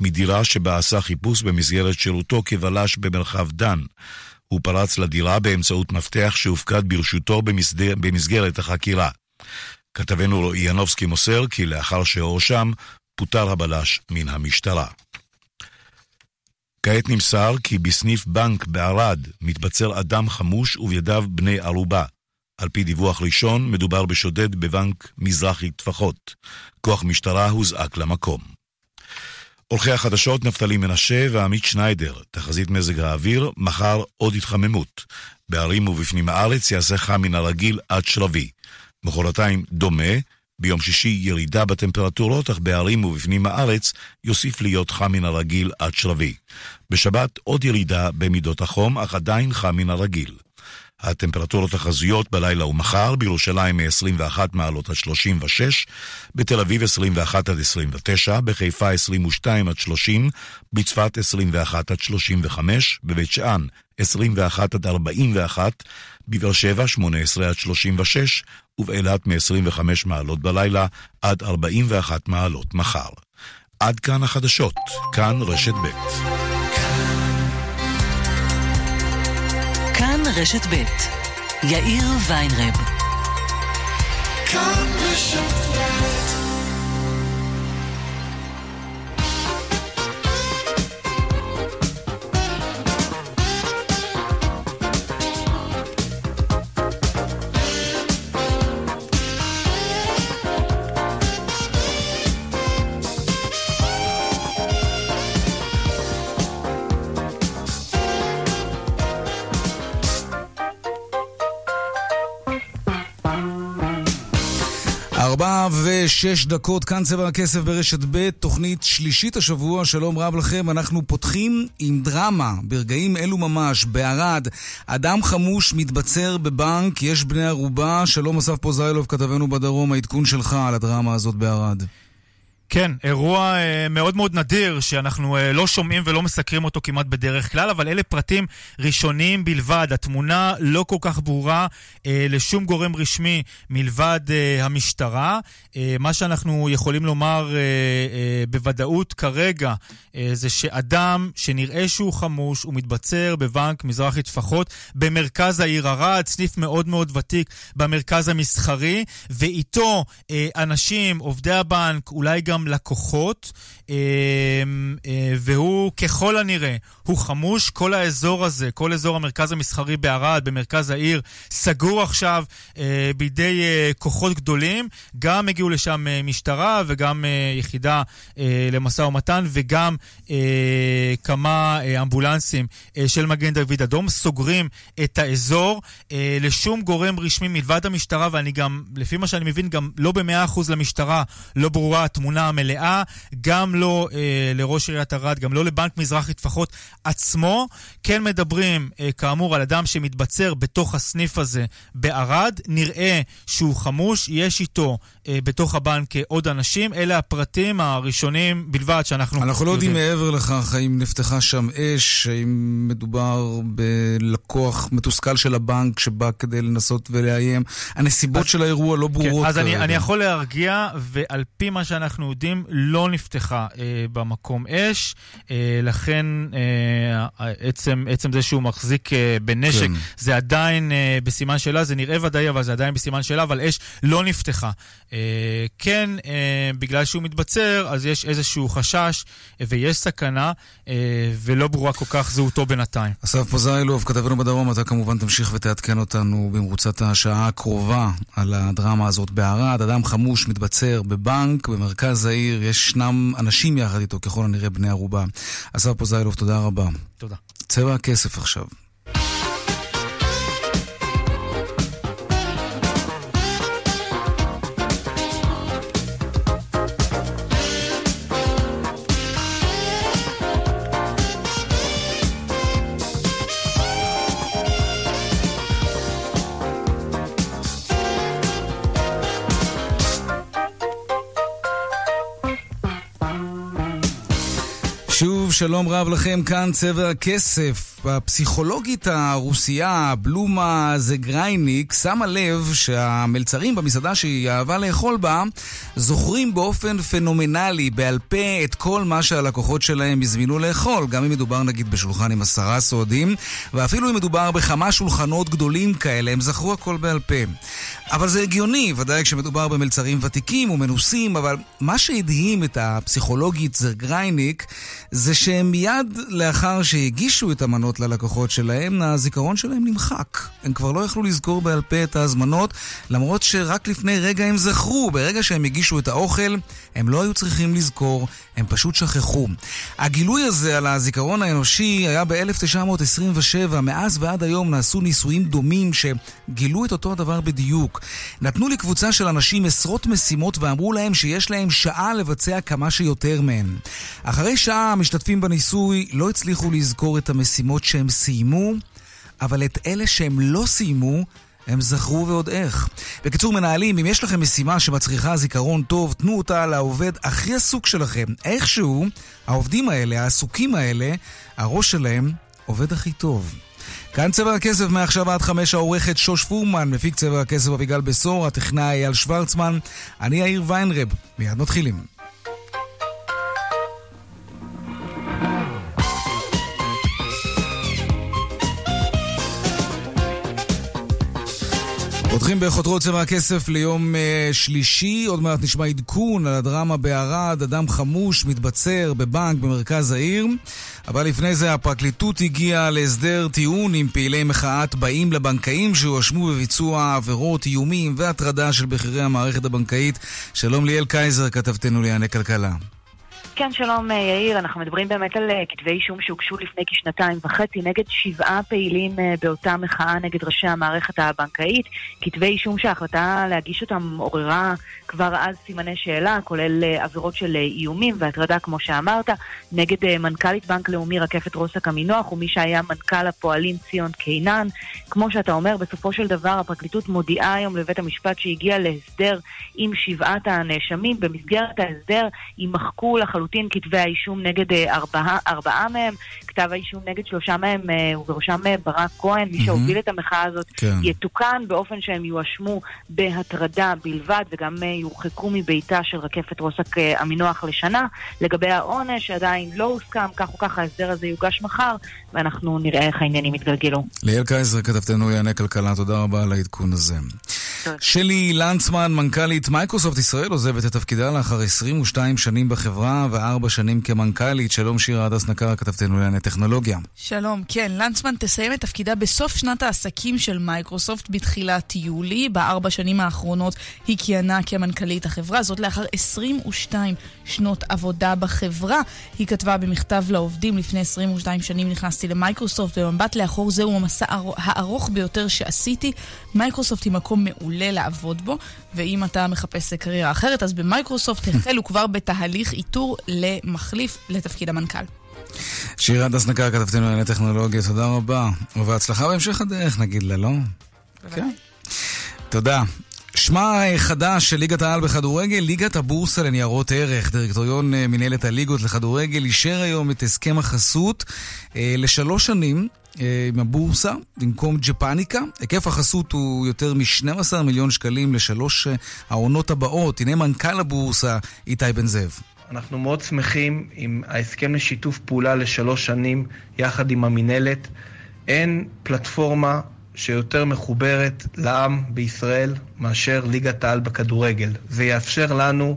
מדירה שבה עשה חיפוש במסגרת שירותו כבלש במרחב דן. הוא פרץ לדירה באמצעות מפתח שהופקד ברשותו במסדר, במסגרת החקירה. כתבנו רועי ינובסקי מוסר כי לאחר שהואשם, פוטר הבלש מן המשטרה. כעת נמסר כי בסניף בנק בערד מתבצר אדם חמוש ובידיו בני ערובה. על פי דיווח ראשון, מדובר בשודד בבנק מזרחי טפחות. כוח משטרה הוזעק למקום. עורכי החדשות נפתלי מנשה ועמית שניידר, תחזית מזג האוויר, מחר עוד התחממות. בערים ובפנים הארץ יעשה חם מן הרגיל עד שלבי. מחרתיים דומה, ביום שישי ירידה בטמפרטורות, אך בערים ובפנים הארץ יוסיף להיות חם מן הרגיל עד שלבי. בשבת עוד ירידה במידות החום, אך עדיין חם מן הרגיל. הטמפרטורות החזויות בלילה ומחר, בירושלים מ-21 מעלות עד 36, בתל אביב 21 עד 29, בחיפה 22 עד 30, בצפת 21 עד 35, בבית שאן 21 עד 41, בבאר שבע 18 עד 36, ובאילת מ-25 מעלות בלילה עד 41 מעלות מחר. עד כאן החדשות, כאן רשת ב'. רשת ב' יאיר ויינרב. כאן רשת ארבע ושש דקות, כאן צבע הכסף ברשת ב', תוכנית שלישית השבוע, שלום רב לכם. אנחנו פותחים עם דרמה, ברגעים אלו ממש, בערד. אדם חמוש מתבצר בבנק, יש בני ערובה. שלום אסף פוזיילוב, כתבנו בדרום, העדכון שלך על הדרמה הזאת בערד. כן, אירוע אה, מאוד מאוד נדיר שאנחנו אה, לא שומעים ולא מסקרים אותו כמעט בדרך כלל, אבל אלה פרטים ראשוניים בלבד. התמונה לא כל כך ברורה אה, לשום גורם רשמי מלבד אה, המשטרה. אה, מה שאנחנו יכולים לומר אה, אה, בוודאות כרגע אה, זה שאדם שנראה שהוא חמוש, הוא מתבצר בבנק מזרחי טפחות במרכז העיר ערד, סניף מאוד מאוד ותיק במרכז המסחרי, ואיתו אה, אנשים, עובדי הבנק, אולי גם... גם לקוחות, אה, אה, והוא ככל הנראה, הוא חמוש. כל האזור הזה, כל אזור המרכז המסחרי בערד, במרכז העיר, סגור עכשיו אה, בידי כוחות גדולים. גם הגיעו לשם משטרה וגם יחידה למשא ומתן וגם כמה אמבולנסים של מגן דוד אדום. סוגרים את האזור לשום גורם רשמי מלבד המשטרה, ואני גם, לפי מה שאני מבין, גם לא במאה אחוז למשטרה לא ברורה התמונה המלאה, גם לא אה, לראש עיריית ערד, גם לא לבנק מזרחי טפחות עצמו. כן מדברים, אה, כאמור, על אדם שמתבצר בתוך הסניף הזה בערד. נראה שהוא חמוש, יש איתו אה, בתוך הבנק אה, עוד אנשים. אלה הפרטים הראשונים בלבד שאנחנו. אנחנו לא יודעים מעבר לכך האם נפתחה שם אש, האם מדובר בלקוח מתוסכל של הבנק שבא כדי לנסות ולאיים. הנסיבות אז, של האירוע לא ברורות כן, אז כרגע. אני, אני יכול להרגיע, ועל פי מה שאנחנו יודעים, לא נפתחה אה, במקום אש. אה, לכן אה, עצם, עצם זה שהוא מחזיק אה, בנשק, כן. זה עדיין אה, בסימן שאלה, זה נראה ודאי, אבל זה עדיין בסימן שאלה, אבל אש לא נפתחה. אה, כן, אה, בגלל שהוא מתבצר, אז יש איזשהו חשש אה, ויש סכנה, ולא ברורה כל כך זהותו בינתיים. אסף פוזיילוב, כתבנו בדרום, אתה כמובן תמשיך ותעדכן אותנו במרוצת השעה הקרובה על הדרמה הזאת בערד. אדם חמוש מתבצר בבנק במרכז העיר, ישנם אנשים יחד איתו, ככל הנראה בני ערובה. אסף פוזיילוב, תודה רבה. תודה. צבע הכסף עכשיו. שלום רב לכם, כאן צבע הכסף. הפסיכולוגית הרוסייה בלומה זגרייניק שמה לב שהמלצרים במסעדה שהיא אהבה לאכול בה זוכרים באופן פנומנלי בעל פה את כל מה שהלקוחות שלהם הזמינו לאכול, גם אם מדובר נגיד בשולחן עם עשרה סועדים, ואפילו אם מדובר בכמה שולחנות גדולים כאלה, הם זכרו הכל בעל פה. אבל זה הגיוני, ודאי כשמדובר במלצרים ותיקים ומנוסים, אבל מה שהדהים את הפסיכולוגית זגרייניק זה שהם מיד לאחר שהגישו את המנות ללקוחות שלהם, הזיכרון שלהם נמחק. הם כבר לא יכלו לזכור בעל פה את ההזמנות, למרות שרק לפני רגע הם זכרו, ברגע שהם הגישו את האוכל, הם לא היו צריכים לזכור, הם פשוט שכחו. הגילוי הזה על הזיכרון האנושי היה ב-1927, מאז ועד היום נעשו ניסויים דומים שגילו את אותו הדבר בדיוק. נתנו לקבוצה של אנשים עשרות משימות ואמרו להם שיש להם שעה לבצע כמה שיותר מהן. אחרי שעה המשתתפים בניסוי לא הצליחו לזכור את המשימות שהם סיימו, אבל את אלה שהם לא סיימו, הם זכרו ועוד איך. בקיצור, מנהלים, אם יש לכם משימה שמצריכה זיכרון טוב, תנו אותה לעובד הכי עסוק שלכם. איכשהו, העובדים האלה, העסוקים האלה, הראש שלהם עובד הכי טוב. כאן צבע הכסף מעכשיו עד חמש העורכת שוש פורמן, מפיק צבע הכסף אביגל בשור, הטכנאי אייל שוורצמן, אני יאיר ויינרב. מיד מתחילים. פותחים בחותרות צבע הכסף ליום uh, שלישי, עוד מעט נשמע עדכון על הדרמה בערד, אדם חמוש מתבצר בבנק במרכז העיר. אבל לפני זה הפרקליטות הגיעה להסדר טיעון עם פעילי מחאת באים לבנקאים שהואשמו בביצוע עבירות, איומים והטרדה של בכירי המערכת הבנקאית. שלום ליאל קייזר, כתבתנו לענייני כלכלה. כן, שלום אה, יאיר, אנחנו מדברים באמת על אה, כתבי אישום שהוגשו לפני כשנתיים וחצי נגד שבעה פעילים אה, באותה מחאה נגד ראשי המערכת הבנקאית. כתבי אישום שההחלטה להגיש אותם עוררה כבר אז סימני שאלה, כולל עבירות של איומים והטרדה, כמו שאמרת, נגד מנכ"לית בנק לאומי רקפת רוסק עמינוח ומי שהיה מנכ"ל הפועלים ציון קינן. כמו שאתה אומר, בסופו של דבר הפרקליטות מודיעה היום לבית המשפט שהגיע להסדר עם שבעת הנאשמים. במסגרת ההסדר יימחקו לחלוטין לחלוטין כתבי האישום נגד אה, ארבעה, ארבעה מהם, כתב האישום נגד שלושה מהם, אה, ובראשם אה, ברק כהן, מי שהוביל את המחאה הזאת, כן. יתוקן באופן שהם יואשמו בהטרדה בלבד, וגם יורחקו מביתה של רקפת רוסק עמינוח לשנה. לגבי העונש שעדיין לא הוסכם, כך או כך ההסדר הזה יוגש מחר, ואנחנו נראה איך העניינים יתגלגלו. ליאל קייזר, כתבתנו לענייני כלכלה, תודה רבה על העדכון הזה. שלי לנצמן, מנכ"לית מייקרוסופט ישראל, עוזבת את תפקידה לאחר 22 שנים בחברה וארבע שנים כמנכ"לית. שלום שירה הדס נקר, כתבתנו לענייני טכנולוגיה. שלום, כן, לנצמן תסיים את תפקידה בסוף שנת העסקים של מייקרוסופט בתחילת יולי. בארבע שנים האחרונות היא כיהנה כמנכ"לית החברה, זאת לאחר 22 שנות עבודה בחברה. היא כתבה במכתב לעובדים, לפני 22 שנים נכנסתי למייקרוסופט, במבט לאחור זהו המסע הארוך ביותר שעשיתי. מייקרוסופט היא מקום מעולה לעבוד בו, ואם אתה מחפש קריירה אחרת, אז במייקרוסופט החלו כבר בתהליך איתור למחליף לתפקיד המנכ"ל. שירה הדס נקר, כתבתנו לענייני טכנולוגיה, תודה רבה. ובהצלחה בהמשך הדרך, נגיד לה, לא? כן. תודה. שמה חדש של ליגת העל בכדורגל, ליגת הבורסה לניירות ערך. דירקטוריון אה, מנהלת הליגות לכדורגל אישר היום את הסכם החסות אה, לשלוש שנים אה, עם הבורסה במקום ג'פניקה. היקף החסות הוא יותר מ-12 מיליון שקלים לשלוש אה, העונות הבאות. הנה מנכ"ל הבורסה, איתי בן זאב. אנחנו מאוד שמחים עם ההסכם לשיתוף פעולה לשלוש שנים יחד עם המינהלת. אין פלטפורמה שיותר מחוברת לעם בישראל מאשר ליגת העל בכדורגל. זה יאפשר לנו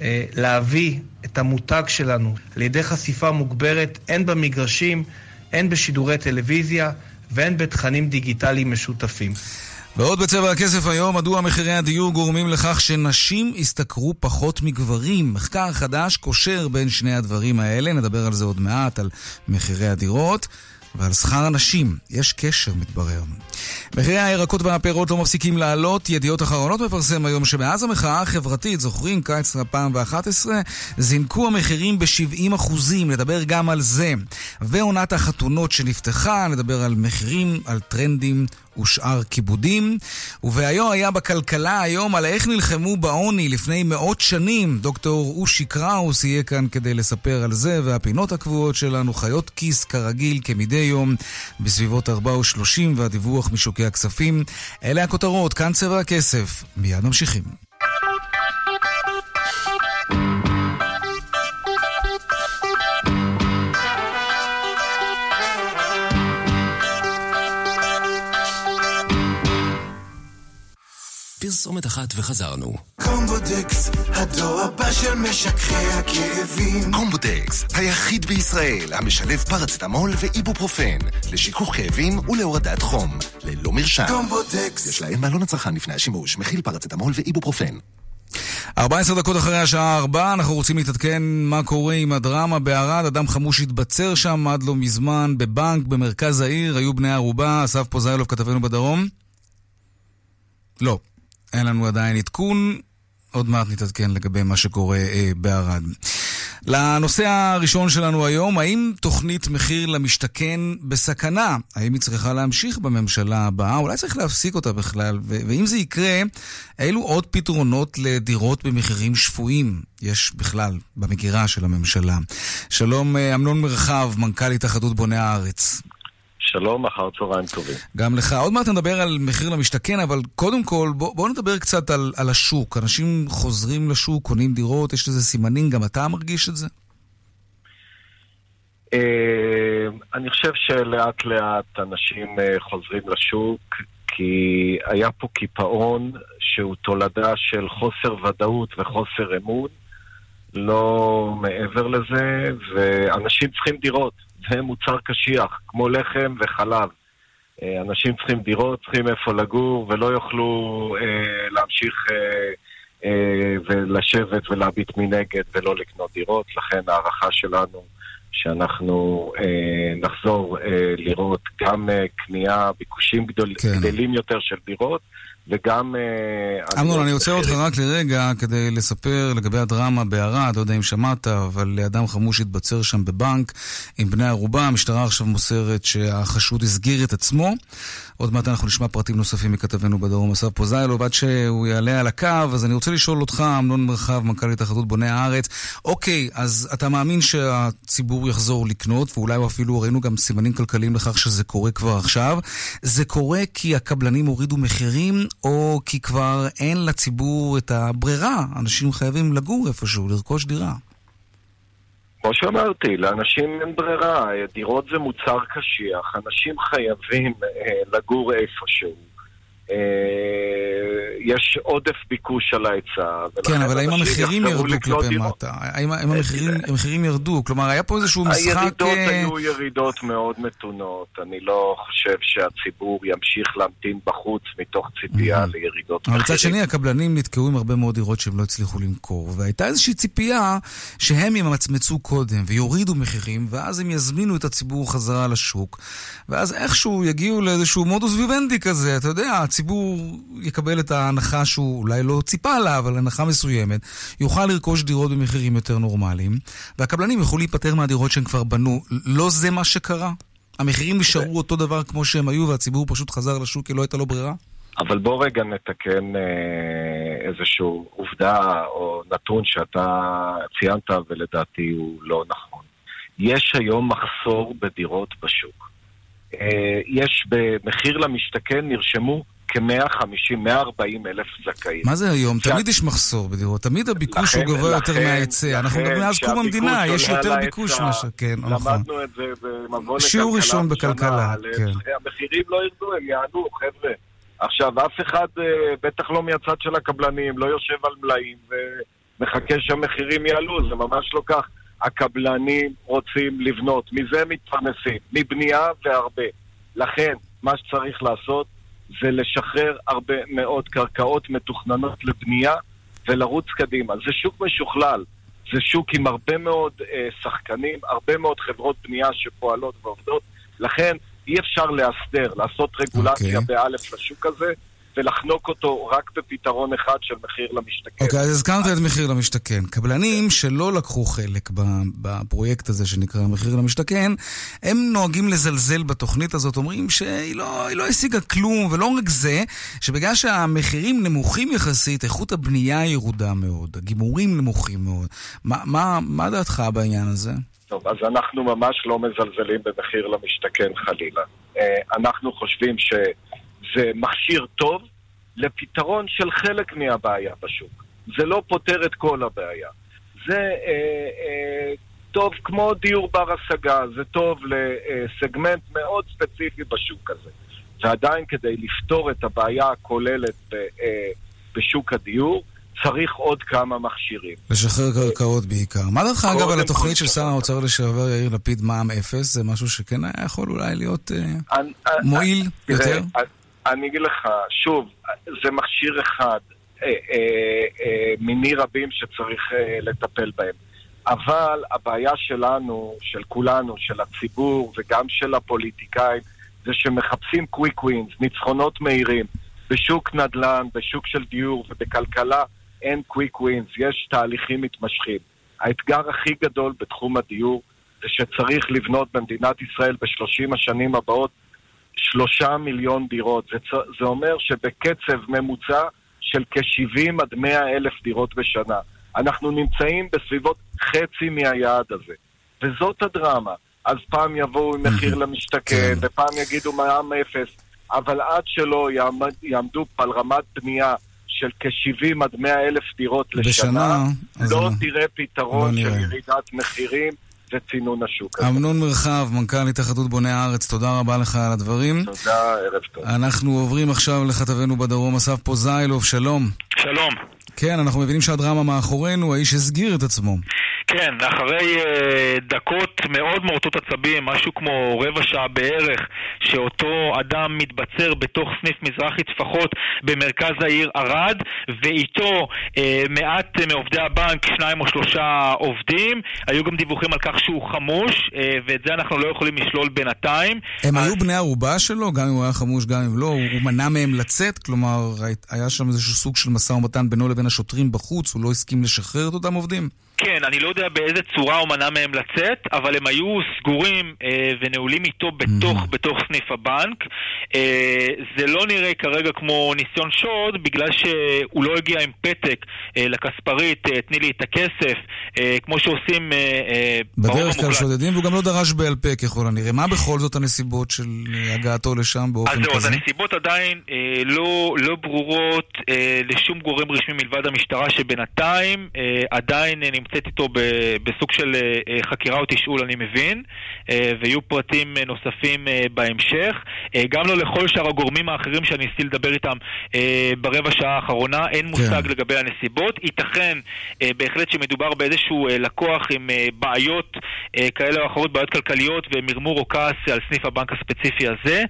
אה, להביא את המותג שלנו על ידי חשיפה מוגברת הן במגרשים, הן בשידורי טלוויזיה והן בתכנים דיגיטליים משותפים. ועוד בצבע הכסף היום, מדוע מחירי הדיור גורמים לכך שנשים ישתכרו פחות מגברים. מחקר חדש קושר בין שני הדברים האלה, נדבר על זה עוד מעט, על מחירי הדירות. ועל שכר הנשים יש קשר, מתברר. מחירי הירקות והפירות לא מפסיקים לעלות. ידיעות אחרונות מפרסם היום שמאז המחאה החברתית, זוכרים, קיץ 2011, זינקו המחירים ב-70 אחוזים, נדבר גם על זה. ועונת החתונות שנפתחה, נדבר על מחירים, על טרנדים ושאר כיבודים. ובהיום היה בכלכלה היום על איך נלחמו בעוני לפני מאות שנים. דוקטור אושי קראוס יהיה כאן כדי לספר על זה, והפינות הקבועות שלנו, חיות כיס כרגיל כמדי יום, בסביבות 4 ו-30 והדיווח משוקי הכספים. אלה הכותרות, כאן צבע הכסף. מיד ממשיכים. פרסומת אחת וחזרנו. קומבודקס, הדור הבא של משככי הכאבים. קומבודקס, היחיד בישראל המשלב פרצטמול ואיבופרופן לשיכוך כאבים ולהורדת חום, ללא מרשם. קומבודקס. יש לעיין בעלון הצרכן לפני השימוש, מכיל פרצטמול ואיבופרופן. 14 דקות אחרי השעה 4, אנחנו רוצים להתעדכן מה קורה עם הדרמה בערד. אדם חמוש התבצר שם עד לא מזמן בבנק במרכז העיר, היו בני ערובה. אסף פוזיילוב כתבנו בדרום? לא. אין לנו עדיין עדכון, עוד מעט נתעדכן לגבי מה שקורה אה, בערד. לנושא הראשון שלנו היום, האם תוכנית מחיר למשתכן בסכנה? האם היא צריכה להמשיך בממשלה הבאה? אולי צריך להפסיק אותה בכלל? ו- ואם זה יקרה, אילו עוד פתרונות לדירות במחירים שפויים יש בכלל במגירה של הממשלה? שלום, אה, אמנון מרחב, מנכ"ל התאחדות בוני הארץ. שלום, אחר צהריים טובים. גם לך. עוד מעט נדבר על מחיר למשתכן, אבל קודם כל, בוא, בוא נדבר קצת על, על השוק. אנשים חוזרים לשוק, קונים דירות, יש לזה סימנים, גם אתה מרגיש את זה? אה, אני חושב שלאט לאט אנשים אה, חוזרים לשוק, כי היה פה קיפאון שהוא תולדה של חוסר ודאות וחוסר אמון, לא מעבר לזה, ואנשים צריכים דירות. זה מוצר קשיח, כמו לחם וחלב. אה, אנשים צריכים דירות, צריכים איפה לגור, ולא יוכלו אה, להמשיך אה, אה, ולשבת ולהביט מנגד ולא לקנות דירות. לכן ההערכה שלנו שאנחנו אה, נחזור אה, לראות גם אה, קנייה, ביקושים גדול, כן. גדלים יותר של דירות. וגם... אה, אמנון, אני עוצר אותך רק לרגע כדי לספר לגבי הדרמה בערד, לא יודע אם שמעת, אבל אדם חמוש התבצר שם בבנק עם בני ערובה. המשטרה עכשיו מוסרת שהחשוד הסגיר את עצמו. עוד מעט אנחנו נשמע פרטים נוספים מכתבנו בדרום, אסף פוזיילוב. עד שהוא יעלה על הקו, אז אני רוצה לשאול אותך, אמנון מרחב, מנכ"ל התאחדות בוני הארץ, אוקיי, אז אתה מאמין שהציבור יחזור לקנות, ואולי אפילו ראינו גם סימנים כלכליים לכך שזה קורה כבר עכשיו. זה קורה כי הקבלנים הורידו מחירים, או כי כבר אין לציבור את הברירה, אנשים חייבים לגור איפשהו, לרכוש דירה. כמו שאמרתי, לאנשים אין ברירה, דירות זה מוצר קשיח, אנשים חייבים אה, לגור איפשהו. אה, יש עודף ביקוש על ההיצע. כן, אבל האם המחירים ירדו כלפי מטה? האם המחירים ירדו? כלומר, היה פה איזשהו משחק... הירידות אה, היו ירידות מאוד מתונות. אני לא חושב שהציבור ימשיך להמתין בחוץ מתוך ציפייה לירידות מחירים. אבל מצד שני, הקבלנים נתקעו עם הרבה מאוד דירות שהם לא הצליחו למכור. והייתה איזושהי ציפייה שהם ימצמצו קודם ויורידו מחירים, ואז הם יזמינו את הציבור חזרה לשוק. ואז איכשהו יגיעו לאיזשהו מודוס ויבנדי כזה, אתה יודע, הציבור יקבל את ההנחה שהוא אולי לא ציפה לה, אבל הנחה מסוימת, יוכל לרכוש דירות במחירים יותר נורמליים, והקבלנים יוכלו להיפטר מהדירות שהם כבר בנו. לא זה מה שקרה? המחירים נשארו אותו דבר כמו שהם היו, והציבור פשוט חזר לשוק כי לא הייתה לו ברירה? אבל בוא רגע נתקן אה, איזושהי עובדה או נתון שאתה ציינת ולדעתי הוא לא נכון. יש היום מחסור בדירות בשוק. אה, יש במחיר למשתכן נרשמו כ-150, 150 אלף זכאים. מה זה היום? ש... תמיד יש מחסור בדירות, תמיד הביקוש לכן, הוא גבוה יותר מההיצע. אנחנו מדברים מאז קום המדינה, יש יותר ביקוש מאשר, כן, נכון. למדנו את זה במבוא לכלכלה. שיעור ראשון בכלכלה, כן. המחירים לא ירדו, הם יענו, חבר'ה. עכשיו, אף אחד, אה, בטח לא מהצד של הקבלנים, לא יושב על מלאים ומחכה שהמחירים יעלו, זה ממש לא כך. הקבלנים רוצים לבנות, מזה הם מתפרנסים, מבנייה והרבה. לכן, מה שצריך לעשות זה לשחרר הרבה מאוד קרקעות מתוכננות לבנייה ולרוץ קדימה. זה שוק משוכלל, זה שוק עם הרבה מאוד אה, שחקנים, הרבה מאוד חברות בנייה שפועלות ועובדות, לכן אי אפשר להסדר, לעשות רגולציה okay. אוקיי. באלף לשוק הזה, ולחנוק אותו רק בפתרון אחד של מחיר למשתכן. אוקיי, אז הזכרת את מחיר למשתכן. קבלנים שלא לקחו חלק בפרויקט הזה שנקרא מחיר למשתכן, הם נוהגים לזלזל בתוכנית הזאת, אומרים שהיא לא, לא השיגה כלום, ולא רק זה, שבגלל שהמחירים נמוכים יחסית, איכות הבנייה ירודה מאוד, הגימורים נמוכים מאוד. מה, מה, מה דעתך בעניין הזה? טוב, אז אנחנו ממש לא מזלזלים במחיר למשתכן חלילה. אה, אנחנו חושבים שזה מכשיר טוב לפתרון של חלק מהבעיה בשוק. זה לא פותר את כל הבעיה. זה אה, אה, טוב כמו דיור בר השגה, זה טוב לסגמנט מאוד ספציפי בשוק הזה. ועדיין כדי לפתור את הבעיה הכוללת ב, אה, בשוק הדיור, צריך עוד כמה מכשירים. לשחרר קרקעות בעיקר. מה דעתך אגב על התוכנית של שר האוצר לשעבר יאיר לפיד, מע"מ אפס? זה משהו שכן היה יכול אולי להיות אה, אני- מועיל תראה, יותר? אני אגיד לך, שוב, זה מכשיר אחד אה, אה, אה, מיני רבים שצריך אה, לטפל בהם. אבל הבעיה שלנו, של כולנו, של הציבור וגם של הפוליטיקאים, זה שמחפשים קוויק ווינס, ניצחונות מהירים. בשוק נדל"ן, בשוק של דיור ובכלכלה אין קוויק ווינס, יש תהליכים מתמשכים. האתגר הכי גדול בתחום הדיור זה שצריך לבנות במדינת ישראל בשלושים השנים הבאות שלושה מיליון דירות. זה, זה אומר שבקצב ממוצע של כ-70 עד 100 אלף דירות בשנה. אנחנו נמצאים בסביבות חצי מהיעד הזה. וזאת הדרמה. אז פעם יבואו עם מחיר למשתכן, ופעם יגידו מע"מ אפס, אבל עד שלא יעמד, יעמדו על רמת בנייה של כ-70 עד 100 אלף דירות לשנה, בשנה, אז לא לא. תראה פתרון לא של. ירידת מחירים וצינון השוק הזה. אמנון מרחב, מנכ"ל התאחדות בוני הארץ, תודה רבה לך על הדברים. תודה, ערב טוב. אנחנו עוברים עכשיו לכתבנו בדרום, אסף פוזיילוב, שלום. שלום. כן, אנחנו מבינים שהדרמה מאחורינו, האיש הסגיר את עצמו. כן, אחרי אה, דקות מאוד מורטות עצבים, משהו כמו רבע שעה בערך, שאותו אדם מתבצר בתוך סניף מזרחי טפחות במרכז העיר ערד, ואיתו אה, מעט מעובדי הבנק, שניים או שלושה עובדים. היו גם דיווחים על כך שהוא חמוש, אה, ואת זה אנחנו לא יכולים לשלול בינתיים. הם היו בני ערובה שלו, גם אם הוא היה חמוש, גם אם לא, הוא מנע מהם לצאת, כלומר, היה שם איזשהו סוג של משא ומתן בינו לבין השוטרים בחוץ, הוא לא הסכים לשחרר את אותם עובדים? כן, אני לא יודע באיזה צורה הוא מנע מהם לצאת, אבל הם היו סגורים אה, ונעולים איתו בתוך, Mm-hmm. בתוך סניף הבנק. אה, זה לא נראה כרגע כמו ניסיון שוד, בגלל שהוא לא הגיע עם פתק אה, לכספרית, אה, תני לי את הכסף, אה, כמו שעושים אה, אה, בדרך כלל. שודדים, והוא גם לא דרש בעל פה ככל הנראה. מה בכל זאת הנסיבות של אה, הגעתו לשם אז באופן זהו, אז כזה? הנסיבות עדיין אה, לא, לא ברורות אה, לשום גורם רשמי מלבד המשטרה, שבינתיים אה, עדיין אה, נמצאת איתו בסוג של אה, אה, חקירה או תשאול, אני מבין, אה, ויהיו פרטים נוספים בהמשך. גם לא לכל שאר הגורמים האחרים שאני ניסיתי לדבר איתם ברבע שעה האחרונה, אין מושג כן. לגבי הנסיבות. ייתכן בהחלט שמדובר באיזשהו לקוח עם בעיות כאלה או אחרות, בעיות כלכליות ומרמור או כעס על סניף הבנק הספציפי הזה.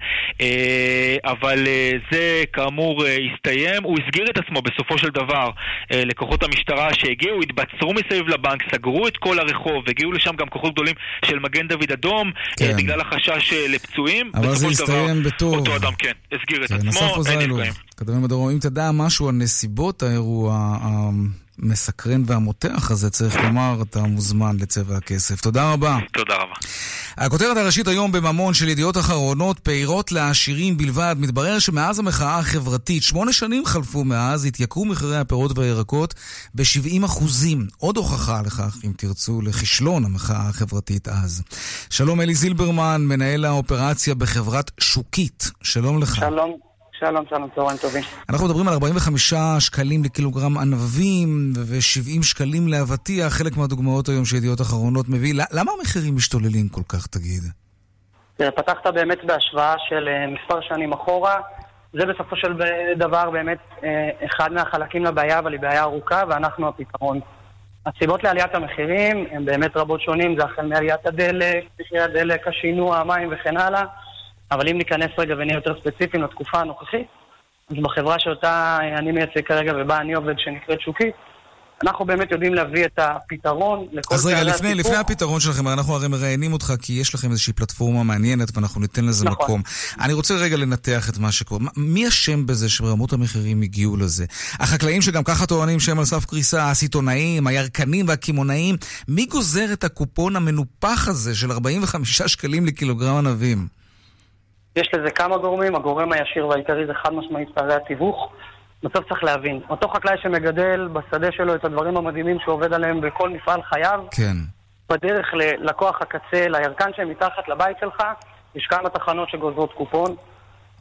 אבל זה כאמור הסתיים. הוא הסגיר את עצמו בסופו של דבר לכוחות המשטרה שהגיעו, התבצרו מסביב לבנק, סגרו את כל הרחוב, הגיעו לשם גם כוחות גדולים של מגן דוד אדום, כן. אה, בגלל החשש אה, לפצועים. אבל זה הסתיים בטוב. אותו אדם, כן, הסגיר את כן, עצמו, אסף אין נפגעים. כתבים בדרום. אם תדע משהו על נסיבות האירוע המסקרן והמותח הזה, צריך לומר, אתה מוזמן לצבע הכסף. תודה רבה. תודה רבה. הכותרת הראשית היום בממון של ידיעות אחרונות, פעירות לעשירים בלבד. מתברר שמאז המחאה החברתית, שמונה שנים חלפו מאז, התייקרו מחירי הפירות והירקות ב-70 אחוזים. עוד הוכחה לכך, אם תרצו, לכישלון המחאה החברתית אז. שלום אלי זילברמן, מנהל האופרציה בחברת שוקית. שלום לך. שלום, שלום, שלום, צהריים טובים. אנחנו מדברים על 45 שקלים לקילוגרם ענבים ו-70 שקלים לאבטיח, חלק מהדוגמאות היום שידיעות אחרונות מביא. למה המחירים משתוללים כל כך, תגיד? תראה, פתחת באמת בהשוואה של אה, מספר שנים אחורה. זה בסופו של דבר באמת אה, אחד מהחלקים לבעיה, אבל היא בעיה ארוכה, ואנחנו הפתרון. הסיבות לעליית המחירים הן באמת רבות שונים, זה החל מעליית הדלק, מחירי הדלק, השינוע, המים וכן הלאה. אבל אם ניכנס רגע ונהיה יותר ספציפיים לתקופה הנוכחית, אז בחברה שאותה אני מייצג כרגע ובה אני עובד, שנקראת שוקית, אנחנו באמת יודעים להביא את הפתרון לכל אז רגע, לפני, הסיפור. לפני הפתרון שלכם, אנחנו הרי מראיינים אותך כי יש לכם איזושהי פלטפורמה מעניינת ואנחנו ניתן לזה נכון. מקום. אני רוצה רגע לנתח את מה שקורה. מי אשם בזה שרמות המחירים הגיעו לזה? החקלאים שגם ככה טוענים שהם על סף קריסה, הסיטונאים, הירקנים והקמעונאים, מי גוזר את הקופון המנופח הזה של 45 שקלים לקילוגרם ענבים? יש לזה כמה גורמים, הגורם הישיר והעיקרי זה חד משמעית פערי התיווך. בסוף צריך להבין, אותו חקלאי שמגדל בשדה שלו את הדברים המדהימים שהוא עובד עליהם בכל מפעל חייו, כן. בדרך ללקוח הקצה, לירקן שמתחת לבית שלך, יש כמה תחנות שגוזרות קופון.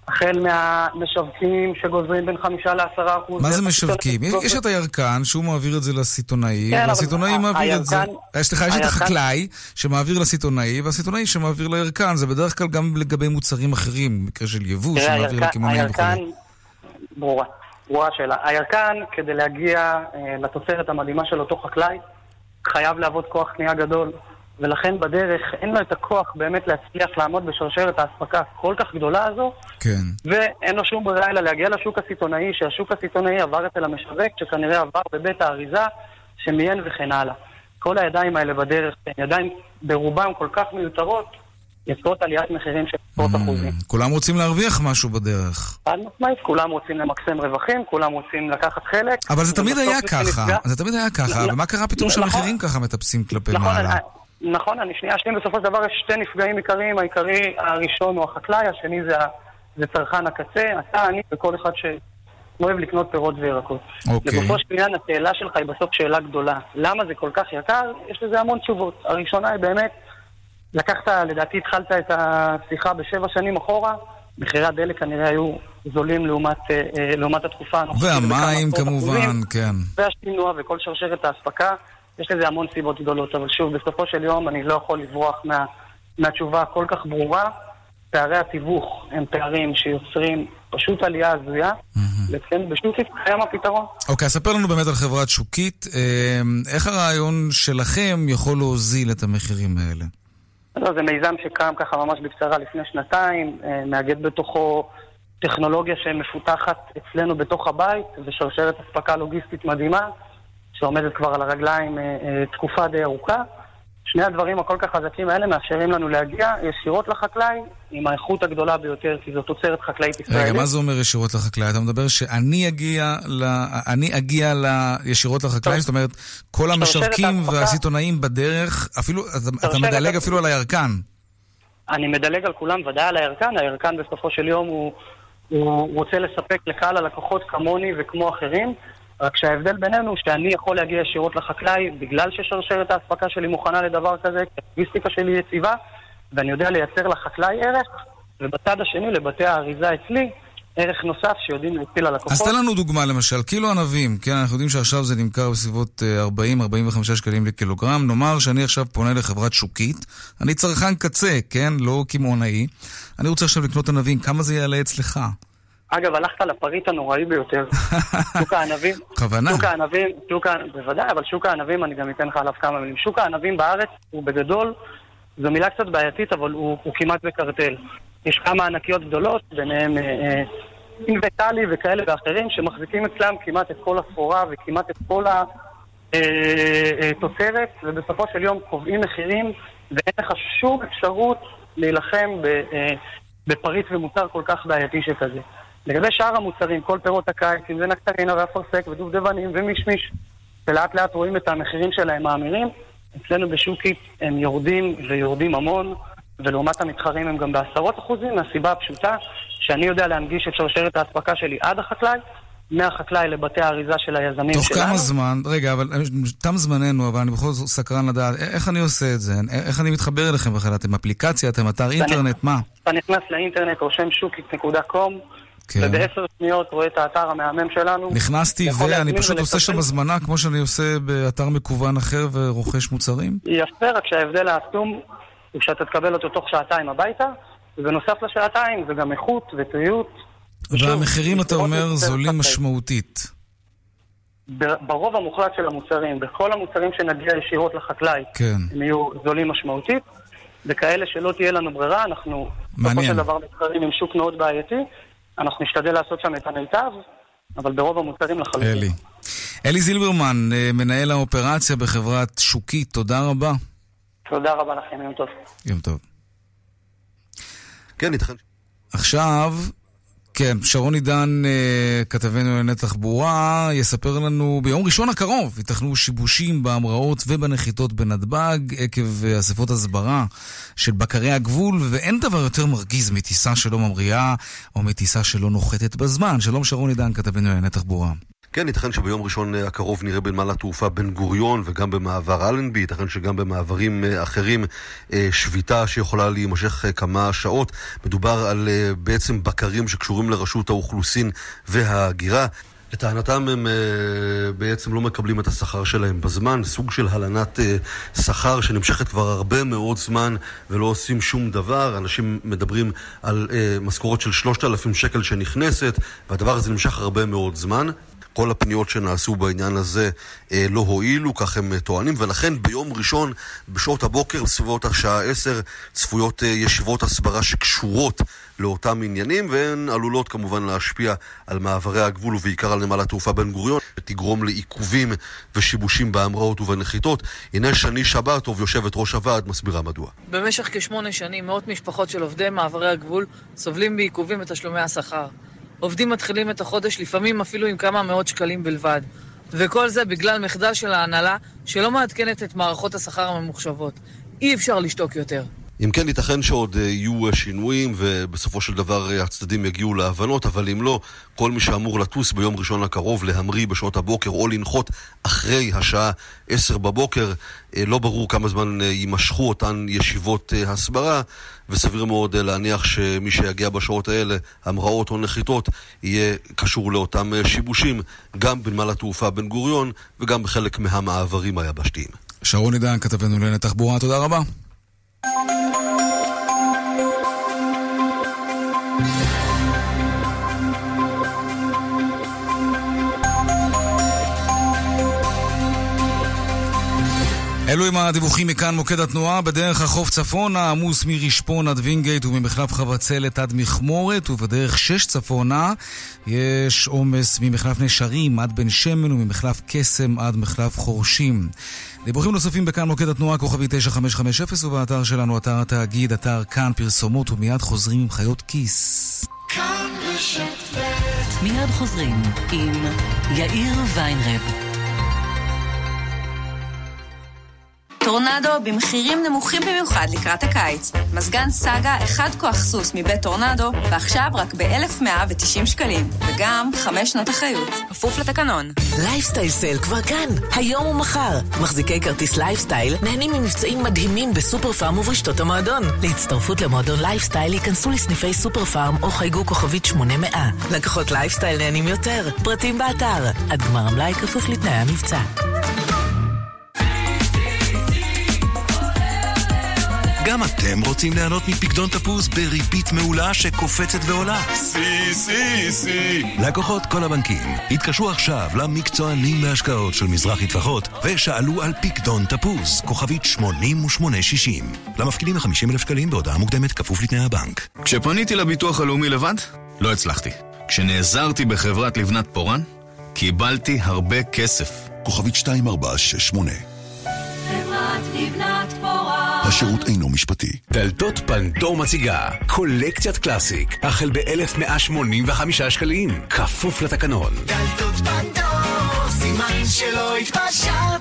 החל מהמשווקים שגוזרים בין חמישה לעשרה אחוז. מה זה משווקים? יש- את הירקן שהוא מעביר את זה לסיטונאי, כן, והסיטונאי מעביר את זה. סליחה, יש את החקלאי שמעביר לסיטונאי, והסיטונאי שמעביר לירקן. זה בדרך כלל גם לגבי מוצרים אחרים, במקרה של יבוא, שמעביר לקמעונאים וכו'. הירקן, ברורה, ברורה השאלה. הירקן, כדי להגיע אה, לתוצרת המדהימה של אותו חקלאי, חייב לעבוד כוח קנייה גדול, ולכן בדרך אין לו את הכוח באמת להצליח לעמוד בשרשרת האספקה הכל כך גדולה הזו, כן. ואין לו שום ברירה אלא להגיע לשוק הסיטונאי, שהשוק הסיטונאי עבר אצל המשווק, שכנראה עבר בבית האריזה, שמיין וכן הלאה. כל הידיים האלה בדרך, ידיים ברובם כל כך מיותרות, יוצרות עליית מחירים של עשרות אחוזים. כולם רוצים להרוויח משהו בדרך. חד משמעית, כולם רוצים למקסם רווחים, כולם רוצים לקחת חלק. אבל זה תמיד היה ככה, זה תמיד היה ככה, לא, ומה קרה פתאום נכון. שהמחירים ככה מטפסים כלפי נכון, מעלה? נכון, אני שנייה אשלים, בסופו של דבר יש שתי נפגעים עיקריים, העיקרי הראשון הוא החקלאי, השני זה, זה צרכן הקצה, אתה, אני וכל אחד שאוהב לקנות פירות וירקות. אוקיי. לגופו של עניין, השאלה שלך היא בסוף שאלה גדולה. למה זה כל כך יקר? יש לזה המון תשובות. הראשונה היא באמת, לקחת, לדעתי התחלת את השיחה בשבע שנים אחורה, מחירי הדלק כנראה היו זולים לעומת, אה, אה, לעומת התקופה הנוכחית. והמים כמובן, אחוזים. כן. והשינוע וכל שרשרת האספקה, יש לזה המון סיבות גדולות, אבל שוב, בסופו של יום אני לא יכול לברוח מה, מהתשובה הכל כך ברורה. פערי התיווך הם פערים שיוצרים פשוט עלייה הזויה, ואצלנו בשוקית קיים הפתרון. אוקיי, אז ספר לנו באמת על חברת שוקית. אה, איך הרעיון שלכם יכול להוזיל את המחירים האלה? לא, זה מיזם שקם ככה ממש בקצרה לפני שנתיים, אה, מאגד בתוכו טכנולוגיה שמפותחת אצלנו בתוך הבית, ושרשרת אספקה לוגיסטית מדהימה, שעומדת כבר על הרגליים אה, אה, תקופה די ארוכה. שני הדברים הכל כך חזקים האלה מאפשרים לנו להגיע ישירות לחקלאי עם האיכות הגדולה ביותר, כי זו תוצרת חקלאית ישראלית. רגע, מה זה אומר ישירות לחקלאי? אתה מדבר שאני אגיע, ל... אני אגיע ל... ישירות לחקלאי? זאת אומרת, כל המשווקים והסיטונאים בדרך, אפילו, אתה, אתה מדלג אפילו על הירקן. אני מדלג על כולם, ודאי על הירקן. הירקן בסופו של יום הוא, הוא רוצה לספק לקהל הלקוחות כמוני וכמו אחרים, רק שההבדל בינינו הוא שאני יכול להגיע ישירות לחקלאי בגלל ששרשרת האספקה שלי מוכנה לדבר כזה, כי הלוגיסטיקה שלי יציבה, ואני יודע לייצר לחקלאי ערך, ובצד השני, לבתי האריזה אצלי, ערך נוסף שיודעים להציל ללקוחות. אז תן לנו דוגמה למשל, קילו ענבים, כן, אנחנו יודעים שעכשיו זה נמכר בסביבות אה, 40-45 שקלים לקילוגרם, נאמר שאני עכשיו פונה לחברת שוקית, אני צרכן קצה, כן, לא קמעונאי, אני רוצה עכשיו לקנות ענבים, כמה זה יעלה אצלך? אגב, הלכת לפריט הנוראי ביותר. שוק הענבים. בכוונה. שוק הענבים, שוק ה... בוודאי, אבל שוק הענבים, אני גם אתן לך עליו כמה מילים. שוק הענבים בארץ הוא בגדול, זו מילה קצת בעייתית, אבל הוא, הוא כמעט בקרטל. יש כמה ענקיות גדולות, ביניהם אה, אה, אינבטלי וכאלה ואחרים, שמחזיקים אצלם כמעט את כל הסחורה וכמעט את כל התוצרת, ובסופו של יום קובעים מחירים, ואין לך שום אפשרות להילחם ב... אה, בפריט ומוצר כל כך בעייתי שכזה. לגבי שאר המוצרים, כל פירות הקיץ, אם זה נקטרינה ואפרסק ודובדבנים ומישמיש, ולאט לאט רואים את המחירים שלהם מאמירים, אצלנו בשוקית הם יורדים ויורדים המון, ולעומת המתחרים הם גם בעשרות אחוזים, מהסיבה הפשוטה שאני יודע להנגיש את שרשרת האספקה שלי עד החקלאי, מהחקלאי לבתי האריזה של היזמים תוך שלנו. כמה זמן, רגע, אבל אה, תם זמננו, אבל אני בכל זאת סקרן לדעת, א- איך אני עושה את זה? א- איך אני מתחבר אליכם בכלל? אתם אפליקציה, אתם אתר אינטרנט, מה? אתה נכנס לאינטרנט, רושם שוקית.קום, כן. ובעשר שניות רואה את האתר המהמם שלנו. נכנסתי ואני פשוט עושה שם. הזמנה כמו שאני עושה באתר מקוון אחר ורוכש מוצרים? יפה, רק שההבדל העצום הוא שאתה תקבל אותו תוך שעתיים הביתה, ובנוסף לשעתיים זה גם איכות וטריות. והמחירים, אתה אומר, זולים. משמעותית. ברוב המוחלט של המוצרים, בכל המוצרים שנגיע ישירות לחקלאי, כן. הם יהיו זולים משמעותית, וכאלה שלא תהיה לנו ברירה, אנחנו בסופו מעניין. של דבר מתחרים עם שוק מאוד בעייתי, אנחנו נשתדל לעשות שם את המיטב, אבל ברוב המוצרים לחלוטין. אלי. אלי זילברמן, אה, מנהל האופרציה בחברת שוקית, תודה רבה. תודה רבה לכם, יום טוב. יום טוב. כן, ייתכן. עכשיו, כן, שרון עידן, אה, כתבנו לענייני תחבורה, יספר לנו ביום ראשון הקרוב ייתכנו שיבושים בהמראות ובנחיתות בנתב"ג עקב אה, אספות הסברה של בקרי הגבול, ואין דבר יותר מרגיז מטיסה שלא ממריאה או מטיסה שלא נוחתת בזמן. שלום שרון עידן, כתבנו לענייני תחבורה. כן, ייתכן שביום ראשון אה, הקרוב נראה בנמל התעופה בן גוריון וגם במעבר אלנבי, ייתכן שגם במעברים אה, אחרים אה, שביתה שיכולה להימשך כמה שעות. מדובר על בעצם בקרים שקשורים לרשות האוכלוסין וההגירה. לטענתם הם בעצם לא מקבלים את השכר שלהם בזמן, סוג של הלנת שכר שנמשכת כבר הרבה מאוד זמן ולא עושים שום דבר. אנשים מדברים על משכורת של 3,000 שקל שנכנסת והדבר הזה נמשך הרבה מאוד זמן. כל הפניות שנעשו בעניין הזה אה, לא הועילו, כך הם אה, טוענים, ולכן ביום ראשון, בשעות הבוקר, בסביבות השעה 10, צפויות אה, ישיבות הסברה שקשורות לאותם עניינים, והן עלולות כמובן להשפיע על מעברי הגבול ובעיקר על נמל התעופה בן גוריון, שתגרום לעיכובים ושיבושים בהמראות ובנחיתות. הנה שני שבתוב, יושבת ראש הוועד, מסבירה מדוע. במשך כשמונה שנים מאות משפחות של עובדי מעברי הגבול סובלים בעיכובים בתשלומי השכר. עובדים מתחילים את החודש לפעמים אפילו עם כמה מאות שקלים בלבד. וכל זה בגלל מחדל של ההנהלה שלא מעדכנת את מערכות השכר הממוחשבות. אי אפשר לשתוק יותר. אם כן, ייתכן שעוד אה, יהיו אה, שינויים ובסופו של דבר אה, הצדדים יגיעו להבנות, אבל אם לא, כל מי שאמור לטוס ביום ראשון הקרוב, להמריא בשעות הבוקר או לנחות אחרי השעה עשר בבוקר, לא ברור כמה זמן יימשכו אותן ישיבות הסברה, וסביר מאוד להניח שמי שיגיע בשעות האלה, המראות או נחיתות, יהיה קשור לאותם שיבושים, גם בנמל התעופה בן גוריון וגם בחלק מהמעברים היבשתיים. שרון עידן, כתבנו לענייני תחבורה, תודה רבה. אלו הם הדיווחים מכאן מוקד התנועה בדרך החוף צפונה, עמוס מרשפון עד וינגייט וממחלף חבצלת עד מכמורת ובדרך שש צפונה יש עומס ממחלף נשרים עד בן שמן וממחלף קסם עד מחלף חורשים. דיווחים נוספים בכאן מוקד התנועה כוכבי 9550 ובאתר שלנו אתר התאגיד, אתר כאן פרסומות ומיד חוזרים עם חיות כיס. מיד חוזרים עם יאיר ויינרב. טורנדו במחירים נמוכים במיוחד לקראת הקיץ. מזגן סאגה אחד כוח סוס מבית טורנדו, ועכשיו רק ב-1,190 שקלים, וגם חמש שנות אחריות. כפוף לתקנון. לייפסטייל sale כבר כאן, היום ומחר. מחזיקי כרטיס לייפסטייל נהנים ממבצעים מדהימים בסופר פארם וברשתות המועדון. להצטרפות למועדון לייפסטייל היכנסו לסניפי סופר פארם או חייגו כוכבית 800. לקוחות לייפסטייל נהנים יותר. פרטים באתר. עד גמר המלאי כפוף לתנאי המבצע. גם אתם רוצים ליהנות מפקדון תפוז בריבית מעולה שקופצת ועולה? סי, סי, סי. לקוחות כל הבנקים, התקשרו עכשיו למקצוענים להשקעות של מזרחי טפחות ושאלו על פקדון תפוז, כוכבית 8860. למפקידים ל-50 אלף שקלים בהודעה מוקדמת כפוף לתנאי הבנק. כשפניתי לביטוח הלאומי לבד, לא הצלחתי. כשנעזרתי בחברת לבנת פורן, קיבלתי הרבה כסף. כוכבית 2468 חברת לבנת פורן השירות אינו משפטי. דלתות פנדור מציגה קולקציית קלאסיק, החל ב-1,185 שקלים, כפוף לתקנון. דלתות פנדור, סימן שלא התפשרתם.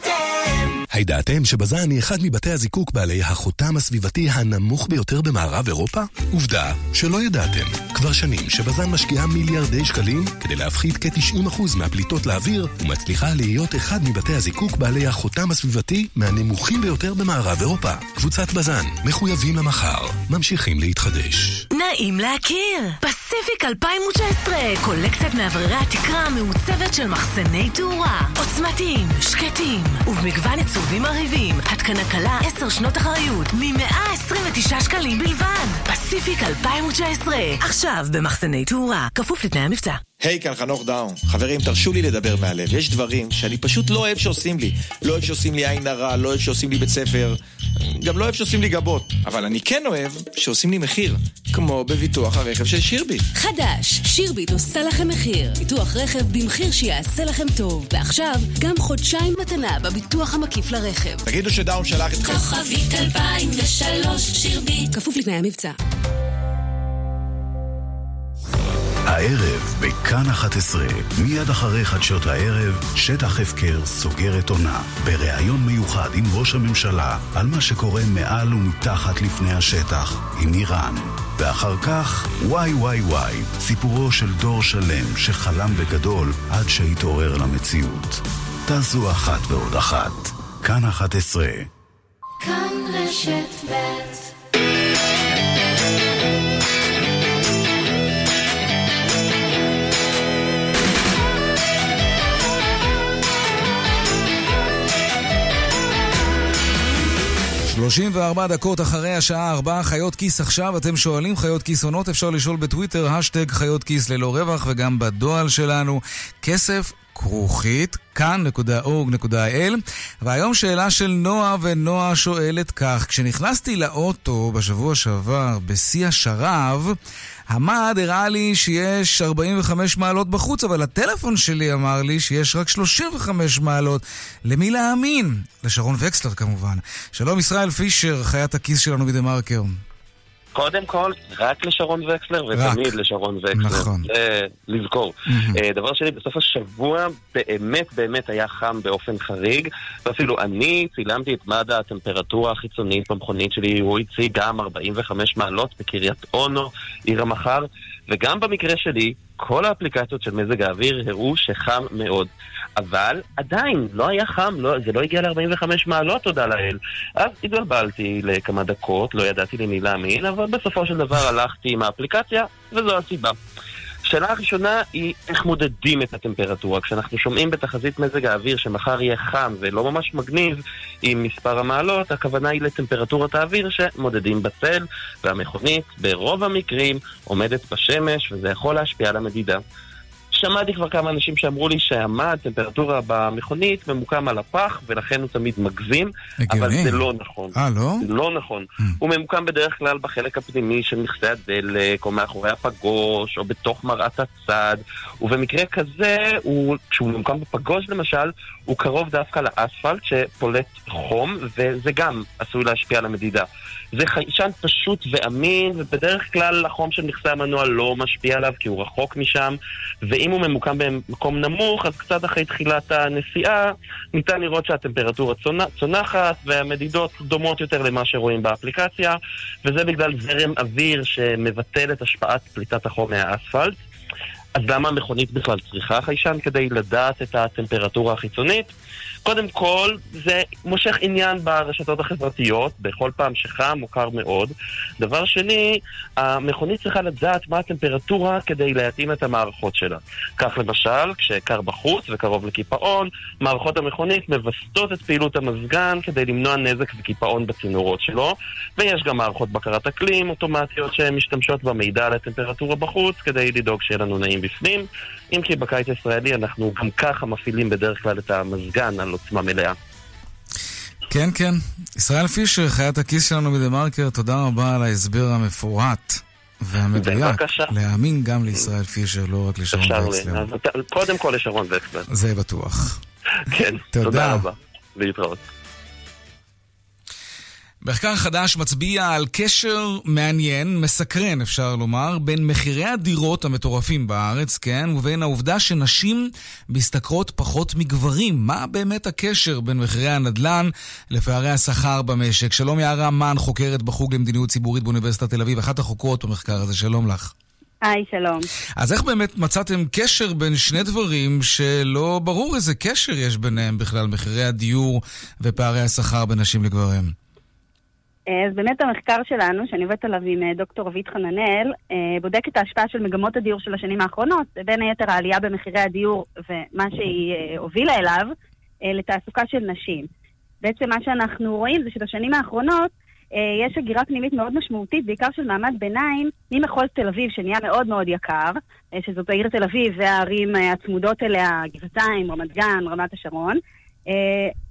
הידעתם שבזן היא אחד מבתי הזיקוק בעלי החותם הסביבתי הנמוך ביותר במערב אירופה? עובדה שלא ידעתם. כבר שנים שבזן משקיעה מיליארדי שקלים כדי להפחית כ-90% מהפליטות לאוויר ומצליחה להיות אחד מבתי הזיקוק בעלי החותם הסביבתי מהנמוכים ביותר במערב אירופה. קבוצת בזן, מחויבים למחר, ממשיכים להתחדש. נעים להכיר! פסיפיק 2019, קולקציית מאווררי התקרה המעוצבת של מחסני תאורה. עוצמתיים, שקטים, ובמגוון עיצובים מרהיבים. התקנה קלה 10 שנות אחריות, מ-129 שקלים בלבד. פסיפיק 2019, עכשיו במחסני תאורה, כפוף לתנאי המבצע. היי, כאן חנוך דאום. חברים, תרשו לי לדבר מהלב. יש דברים שאני פשוט לא אוהב שעושים לי. לא אוהב שעושים לי עין הרע, לא אוהב שעושים לי בית ספר, גם לא אוהב שעושים לי גבות. אבל אני כן אוהב שעושים לי מחיר. כמו בביטוח הרכב של שירביט. חדש, שירביט עושה לכם מחיר. ביטוח רכב במחיר שיעשה לכם טוב. ועכשיו, גם חודשיים מתנה בביטוח המקיף לרכב. תגידו שדאום שלח אתכם. כוכבית 2003 שירביט. כפוף לתנאי המבצע. הערב בכאן 11, מיד אחרי חדשות הערב, שטח הפקר סוגר את עונה. בריאיון מיוחד עם ראש הממשלה על מה שקורה מעל ומתחת לפני השטח, עם איראן. ואחר כך, וואי וואי וואי, סיפורו של דור שלם שחלם בגדול עד שהתעורר למציאות. תעשו אחת ועוד אחת. כאן 11. כאן רשת ב' 34 דקות אחרי השעה 4, חיות כיס עכשיו, אתם שואלים חיות כיס עונות, אפשר לשאול בטוויטר, השטג חיות כיס ללא רווח, וגם בדואל שלנו, כסף כרוכית, כאן.org.il והיום שאלה של נועה, ונועה שואלת כך: כשנכנסתי לאוטו בשבוע שעבר בשיא השרב, המד הראה לי שיש 45 מעלות בחוץ, אבל הטלפון שלי אמר לי שיש רק 35 מעלות. למי להאמין? לשרון וקסלר כמובן. שלום ישראל פישר, חיית הכיס שלנו בדה מרקר. קודם כל, רק לשרון וקסלר, ותמיד לשרון וקסלר. נכון. זה לזכור. אה, דבר שני, בסוף השבוע באמת באמת היה חם באופן חריג, ואפילו אני צילמתי את מד הטמפרטורה החיצונית במכונית שלי, הוא הציג גם 45 מעלות בקריית אונו, עיר המחר, וגם במקרה שלי, כל האפליקציות של מזג האוויר הראו שחם מאוד. אבל עדיין, לא היה חם, לא, זה לא הגיע ל-45 מעלות, תודה לאל. אז התבלבלתי לכמה דקות, לא ידעתי למי להאמין, אבל בסופו של דבר הלכתי עם האפליקציה, וזו הסיבה. השאלה הראשונה היא איך מודדים את הטמפרטורה. כשאנחנו שומעים בתחזית מזג האוויר שמחר יהיה חם ולא ממש מגניב עם מספר המעלות, הכוונה היא לטמפרטורת האוויר שמודדים בצל, והמכונית ברוב המקרים עומדת בשמש וזה יכול להשפיע על המדידה. שמעתי כבר כמה אנשים שאמרו לי שהמד, הטמפרטורה במכונית, ממוקם על הפח, ולכן הוא תמיד מגזים, אבל הגיוני. זה לא נכון. אה, לא? זה לא נכון. הוא ממוקם בדרך כלל בחלק הפנימי של מכסה הדלק, או מאחורי הפגוש, או בתוך מראת הצד, ובמקרה כזה, הוא, כשהוא ממוקם בפגוש למשל, הוא קרוב דווקא לאספלט שפולט חום, וזה גם עשוי להשפיע על המדידה. זה חיישן פשוט ואמין, ובדרך כלל החום של מכסה המנוע לא משפיע עליו כי הוא רחוק משם, ואם הוא ממוקם במקום נמוך, אז קצת אחרי תחילת הנסיעה, ניתן לראות שהטמפרטורה צונ- צונחת, והמדידות דומות יותר למה שרואים באפליקציה, וזה בגלל זרם אוויר שמבטל את השפעת פליטת החום מהאספלט. אז למה המכונית בכלל צריכה חיישן כדי לדעת את הטמפרטורה החיצונית? קודם כל, זה מושך עניין ברשתות החברתיות, בכל פעם שחם או קר מאוד. דבר שני, המכונית צריכה לדעת מה הטמפרטורה כדי להתאים את המערכות שלה. כך למשל, כשקר בחוץ וקרוב לקיפאון, מערכות המכונית מווסתות את פעילות המזגן כדי למנוע נזק וקיפאון בצינורות שלו, ויש גם מערכות בקרת אקלים אוטומטיות שמשתמשות במידע על הטמפרטורה בחוץ כדי לדאוג שיהיה לנו נעים בפנים, אם כי בקיץ הישראלי אנחנו גם ככה מפעילים בדרך כלל את המזגן על עוצמה מלאה. כן, כן. ישראל פישר, חיית הכיס שלנו בדה מרקר, תודה רבה על ההסבר המפורט והמדויק. להאמין גם לישראל פישר, לא רק לשרון וקסלר. קודם כל לשרון וקסלר. זה בטוח. כן. תודה רבה. להתראות. מחקר חדש מצביע על קשר מעניין, מסקרן אפשר לומר, בין מחירי הדירות המטורפים בארץ, כן, ובין העובדה שנשים משתכרות פחות מגברים. מה באמת הקשר בין מחירי הנדל"ן לפערי השכר במשק? שלום יערה מן, חוקרת בחוג למדיניות ציבורית באוניברסיטת תל אביב, אחת החוקרות במחקר הזה, שלום לך. היי, שלום. אז איך באמת מצאתם קשר בין שני דברים שלא ברור איזה קשר יש ביניהם בכלל, מחירי הדיור ופערי השכר בין נשים לגברים? אה, אז באמת המחקר שלנו, שאני עובדת עליו עם אה, דוקטור רבית חננאל, אה, בודק את ההשפעה של מגמות הדיור של השנים האחרונות, בין היתר העלייה במחירי הדיור ומה שהיא הובילה אליו, לתעסוקה של נשים. בעצם מה שאנחנו רואים זה שבשנים האחרונות יש הגירה פנימית מאוד משמעותית, בעיקר של מעמד ביניים, ממחוז תל אביב, שנהיה מאוד מאוד יקר, שזאת העיר תל אביב והערים הצמודות אליה, גבעתיים, רמת גן, רמת השרון,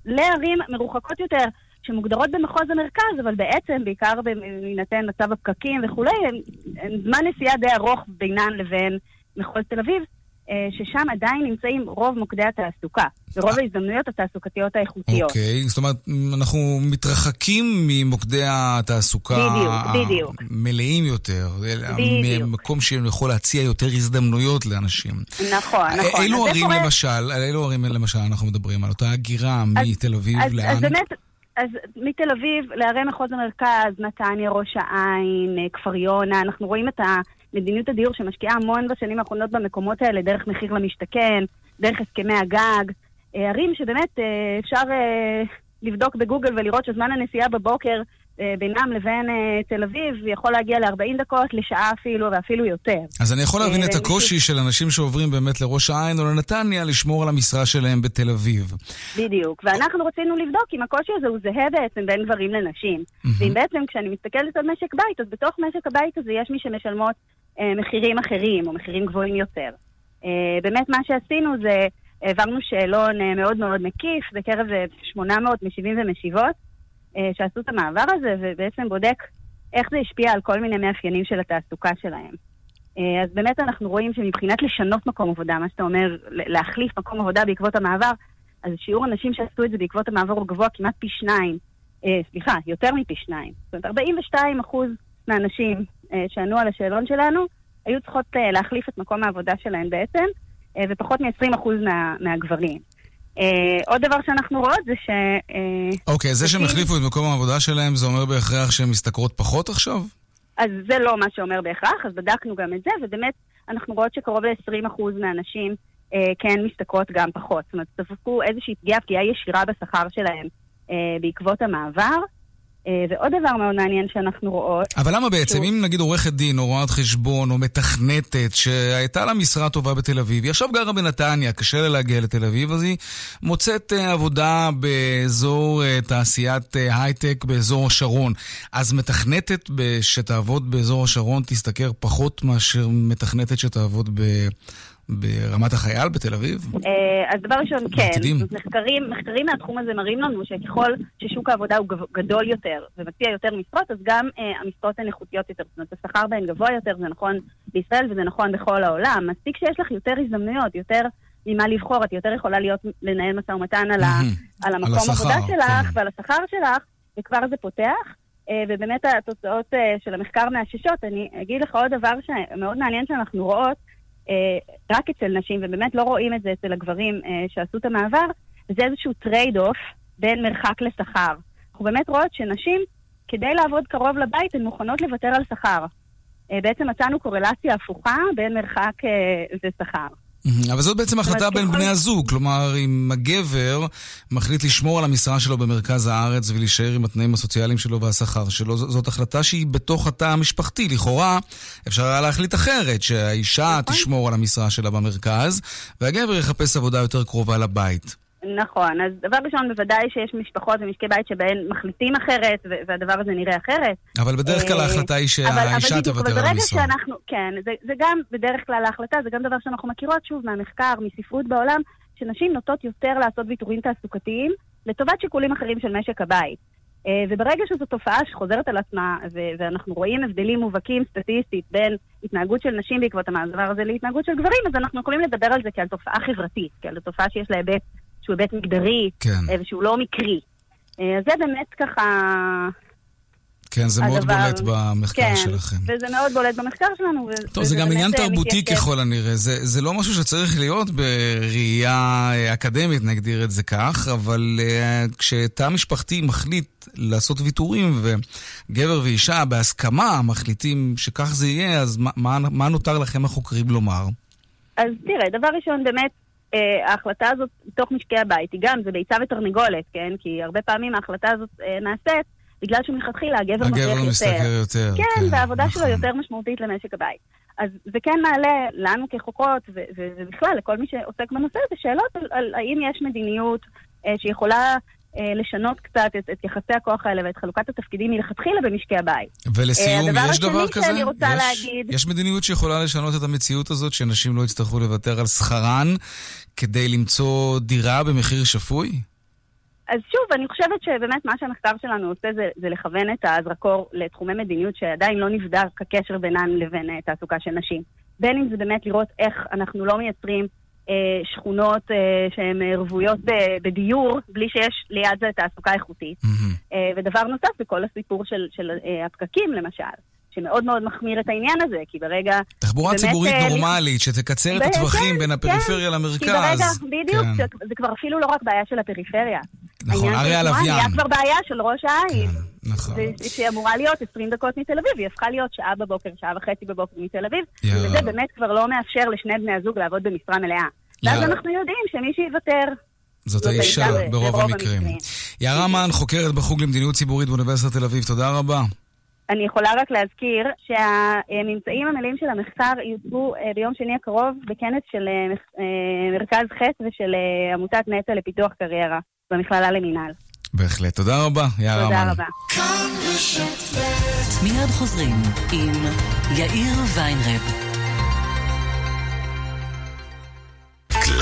לערים מרוחקות יותר, שמוגדרות במחוז המרכז, אבל בעצם, בעיקר בהינתן מצב הפקקים וכולי, הן, הן זמן נסיעה די ארוך בינן לבין מחוז תל אביב, אה, ששם עדיין נמצאים רוב מוקדי התעסוקה, ורוב ההזדמנויות התעסוקתיות האיכותיות. אוקיי, זאת אומרת, אנחנו מתרחקים ממוקדי התעסוקה בדיוק, בדיוק. המלאים יותר. בדיוק. מקום שיכול להציע יותר הזדמנויות לאנשים. נכון, נכון. אילו ערים למשל, אילו ערים למשל אנחנו מדברים? על אותה הגירה מתל אביב אז, לאן? אז באמת, אז מתל אביב לערי מחוז המרכז, נתניה, ראש העין, אה, כפר יונה, אנחנו רואים את מדיניות הדיור שמשקיעה המון בשנים האחרונות במקומות האלה, דרך מחיר למשתכן, דרך הסכמי הגג. אה, ערים שבאמת אה, אפשר לבדוק בגוגל ולראות שזמן הנסיעה בבוקר בינם לבין אה, תל אביב יכול להגיע ל-40 דקות, לשעה אפילו, ואפילו יותר. אז אני יכול להבין אה, את הקושי של אנשים שעוברים באמת לראש העין או לנתניה לשמור על המשרה שלהם בתל אביב. בדיוק, ואנחנו רצינו לבדוק אם הקושי הזה הוא זהה בעצם בין גברים לנשים. ואם בעצם כשאני מסתכלת על משק בית, אז בתוך משק הבית הזה יש מי שמשלמות אה, מחירים אחרים, או מחירים גבוהים יותר. אה, באמת מה שעשינו זה, העברנו שאלון אה, מאוד מאוד מקיף בקרב אה, 800 משיבים ומשיבות, אה, שעשו את המעבר הזה, ובעצם בודק איך זה השפיע על כל מיני מאפיינים של התעסוקה שלהם. אה, אז באמת אנחנו רואים שמבחינת לשנות מקום עבודה, מה שאתה אומר, להחליף מקום עבודה בעקבות המעבר, אז שיעור הנשים שעשו את זה בעקבות המעבר הוא גבוה כמעט פי שניים, אה, סליחה, יותר מפי שניים. זאת אומרת, 42 אחוז מהנשים אה, שענו על השאלון שלנו, היו צריכות אה, להחליף את מקום העבודה שלהן בעצם, אה, ופחות מ-20 אחוז מה, מהגברים. אה, עוד דבר שאנחנו רואות זה ש... אה, אוקיי, זה שהם החליפו את מקום העבודה שלהם, זה אומר בהכרח שהן משתכרות פחות עכשיו? אז זה לא מה שאומר בהכרח, אז בדקנו גם את זה, ובאמת אנחנו רואות שקרוב ל-20% מהנשים אה, כן משתכרות גם פחות. זאת אומרת, ספגו איזושהי פגיעה, פגיעה ישירה בשכר שלהם אה, בעקבות המעבר. אה, ועוד דבר מאוד מעניין שאנחנו רואות... אבל למה בעצם, שהוא- אם נגיד עורכת דין או רואת חשבון או מתכנתת שהייתה לה משרה טובה בתל אביב, היא עכשיו גרה בנתניה, קשה לה להגיע לתל אביב, אז היא מוצאת אה, עבודה באזור אה, תעשיית הייטק באזור השרון. אז מתכנתת שתעבוד באזור השרון תשתכר פחות מאשר מתכנתת שתעבוד ב... ברמת החייל בתל אביב? אה, אז דבר ראשון, כן. אומרת, מחקרים, מחקרים מהתחום הזה מראים לנו שככל ששוק העבודה הוא גדול יותר ומציע יותר משרות, אז גם אה, המשרות הן איכותיות יותר. זאת אומרת, השכר בהן גבוה יותר, זה נכון בישראל וזה נכון בכל העולם. מספיק שיש לך יותר הזדמנויות, יותר ממה לבחור, את יותר יכולה להיות, לנהל משא ומתן על, ה, על המקום השכר, עבודה שלך כן. ועל השכר שלך, וכבר זה פותח. אה, ובאמת התוצאות אה, של המחקר מאששות. אני אגיד לך עוד דבר שמאוד מעניין שאנחנו רואות, רק אצל נשים, ובאמת לא רואים את זה אצל הגברים אה, שעשו את המעבר, זה איזשהו trade-off בין מרחק לשכר. אנחנו באמת רואות שנשים, כדי לעבוד קרוב לבית, הן מוכנות לוותר על שכר. אה, בעצם מצאנו קורלציה הפוכה בין מרחק אה, ושכר. אבל זאת בעצם החלטה בין בני הזוג. כלומר, אם הגבר מחליט לשמור על המשרה שלו במרכז הארץ ולהישאר עם התנאים הסוציאליים שלו והשכר שלו, זאת החלטה שהיא בתוך התא המשפחתי. לכאורה, אפשר היה להחליט אחרת, שהאישה נכון. תשמור על המשרה שלה במרכז, והגבר יחפש עבודה יותר קרובה לבית. נכון, אז דבר ראשון, בוודאי שיש משפחות ומשקי בית שבהן מחליטים אחרת, והדבר הזה נראה אחרת. אבל בדרך כלל אה, ההחלטה היא שהאישה תוותר על המשרה. כן, זה, זה גם בדרך כלל ההחלטה, זה גם דבר שאנחנו מכירות, שוב, מהמחקר, מספרות בעולם, שנשים נוטות יותר לעשות ויתורים תעסוקתיים לטובת שיקולים אחרים של משק הבית. אה, וברגע שזו תופעה שחוזרת על עצמה, ואנחנו רואים הבדלים מובהקים סטטיסטית בין התנהגות של נשים בעקבות המעבר הזה להתנהגות של גברים, אז אנחנו יכולים לדבר על זה כעל תופעה חברתית, כעל תופעה שיש לה היבט שהוא היבט מגדרי, כן. אה, ושהוא לא מקרי. אה, אז זה באמת ככה... כן, זה מאוד הדבר- בולט במחקר כן, שלכם. וזה מאוד בולט במחקר שלנו. ו- טוב, זה גם עניין אה, תרבותי מתייצב. ככל הנראה. זה, זה לא משהו שצריך להיות בראייה אקדמית, נגדיר את זה כך, אבל uh, כשתא משפחתי מחליט לעשות ויתורים, וגבר ואישה בהסכמה מחליטים שכך זה יהיה, אז מה, מה, מה נותר לכם החוקרים לומר? אז תראה, דבר ראשון, באמת, אה, ההחלטה הזאת בתוך משקי הבית היא גם, זה ביצה ותרנגולת, כן? כי הרבה פעמים ההחלטה הזאת אה, נעשית בגלל שמלכתחילה הגבר מרוויח יותר. הגבר משתכר יותר. כן, כן, והעבודה נכון. שלו יותר משמעותית למשק הבית. אז זה כן מעלה לנו כחוקרות, ובכלל לכל מי שעוסק בנושא הזה, שאלות על, על האם יש מדיניות אה, שיכולה לשנות קצת את, את יחסי הכוח האלה ואת חלוקת התפקידים מלכתחילה במשקי הבית. ולסיום, אה, יש דבר כזה? שאני רוצה יש, להגיד- יש מדיניות שיכולה לשנות את המציאות הזאת, שנשים לא יצטרכו לוותר על שכרן כדי למצוא דירה במחיר שפוי? אז שוב, אני חושבת שבאמת מה שהמחקר שלנו עושה זה, זה לכוון את הזרקור לתחומי מדיניות שעדיין לא נבדק הקשר בינן לבין uh, תעסוקה של נשים. בין אם זה באמת לראות איך אנחנו לא מייצרים שכונות uh, שהן רוויות בדיור, בלי שיש ליד זה תעסוקה איכותית. Mm-hmm. ודבר נוסף זה כל הסיפור של, של הפקקים, למשל. שמאוד מאוד מחמיר את העניין הזה, כי ברגע... תחבורה באמת, ציבורית נורמלית, שתקצר את הטווחים כן, בין הפריפריה כן, למרכז. כי ברגע, בדיוק, כן. זה כבר אפילו לא רק בעיה של הפריפריה. נכון, הרי הלוויין. היה כבר בעיה של ראש העין. כן, נכון. שהיא אמורה להיות 20 דקות מתל אביב, היא הפכה להיות שעה בבוקר, שעה וחצי בבוקר מתל אביב, יאללה. וזה באמת כבר לא מאפשר לשני בני הזוג לעבוד במשרה מלאה. ואז אנחנו יודעים שמי שיוותר... זאת האישה ברוב המקרים. יערה מן, חוקרת בחוג למדיניות ציבורית באוניברסיטת תל אביב, תודה רבה. אני יכולה רק להזכיר שהממצאים המלאים של המחקר יוצגו אה, ביום שני הקרוב בכנס של אה, אה, מרכז ח' ושל עמותת נטע לפיתוח קריירה במכללה למינהל. בהחלט. תודה רבה, יערה תודה רבה. מיד חוזרים עם יאיר ויינרב.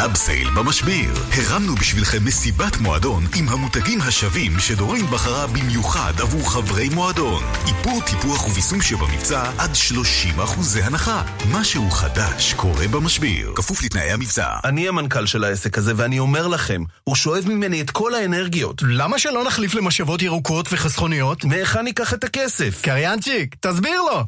Club Sale במשביר. הרמנו בשבילכם מסיבת מועדון עם המותגים השווים שדורין בחרה במיוחד עבור חברי מועדון. איפור, טיפוח וביסום שבמבצע עד 30 אחוזי הנחה. משהו חדש קורה במשביר, כפוף לתנאי המבצע. אני המנכ"ל של העסק הזה ואני אומר לכם, הוא שואב ממני את כל האנרגיות. למה שלא נחליף למשאבות ירוקות וחסכוניות? מהיכן ניקח את הכסף? קריינצ'יק, תסביר לו!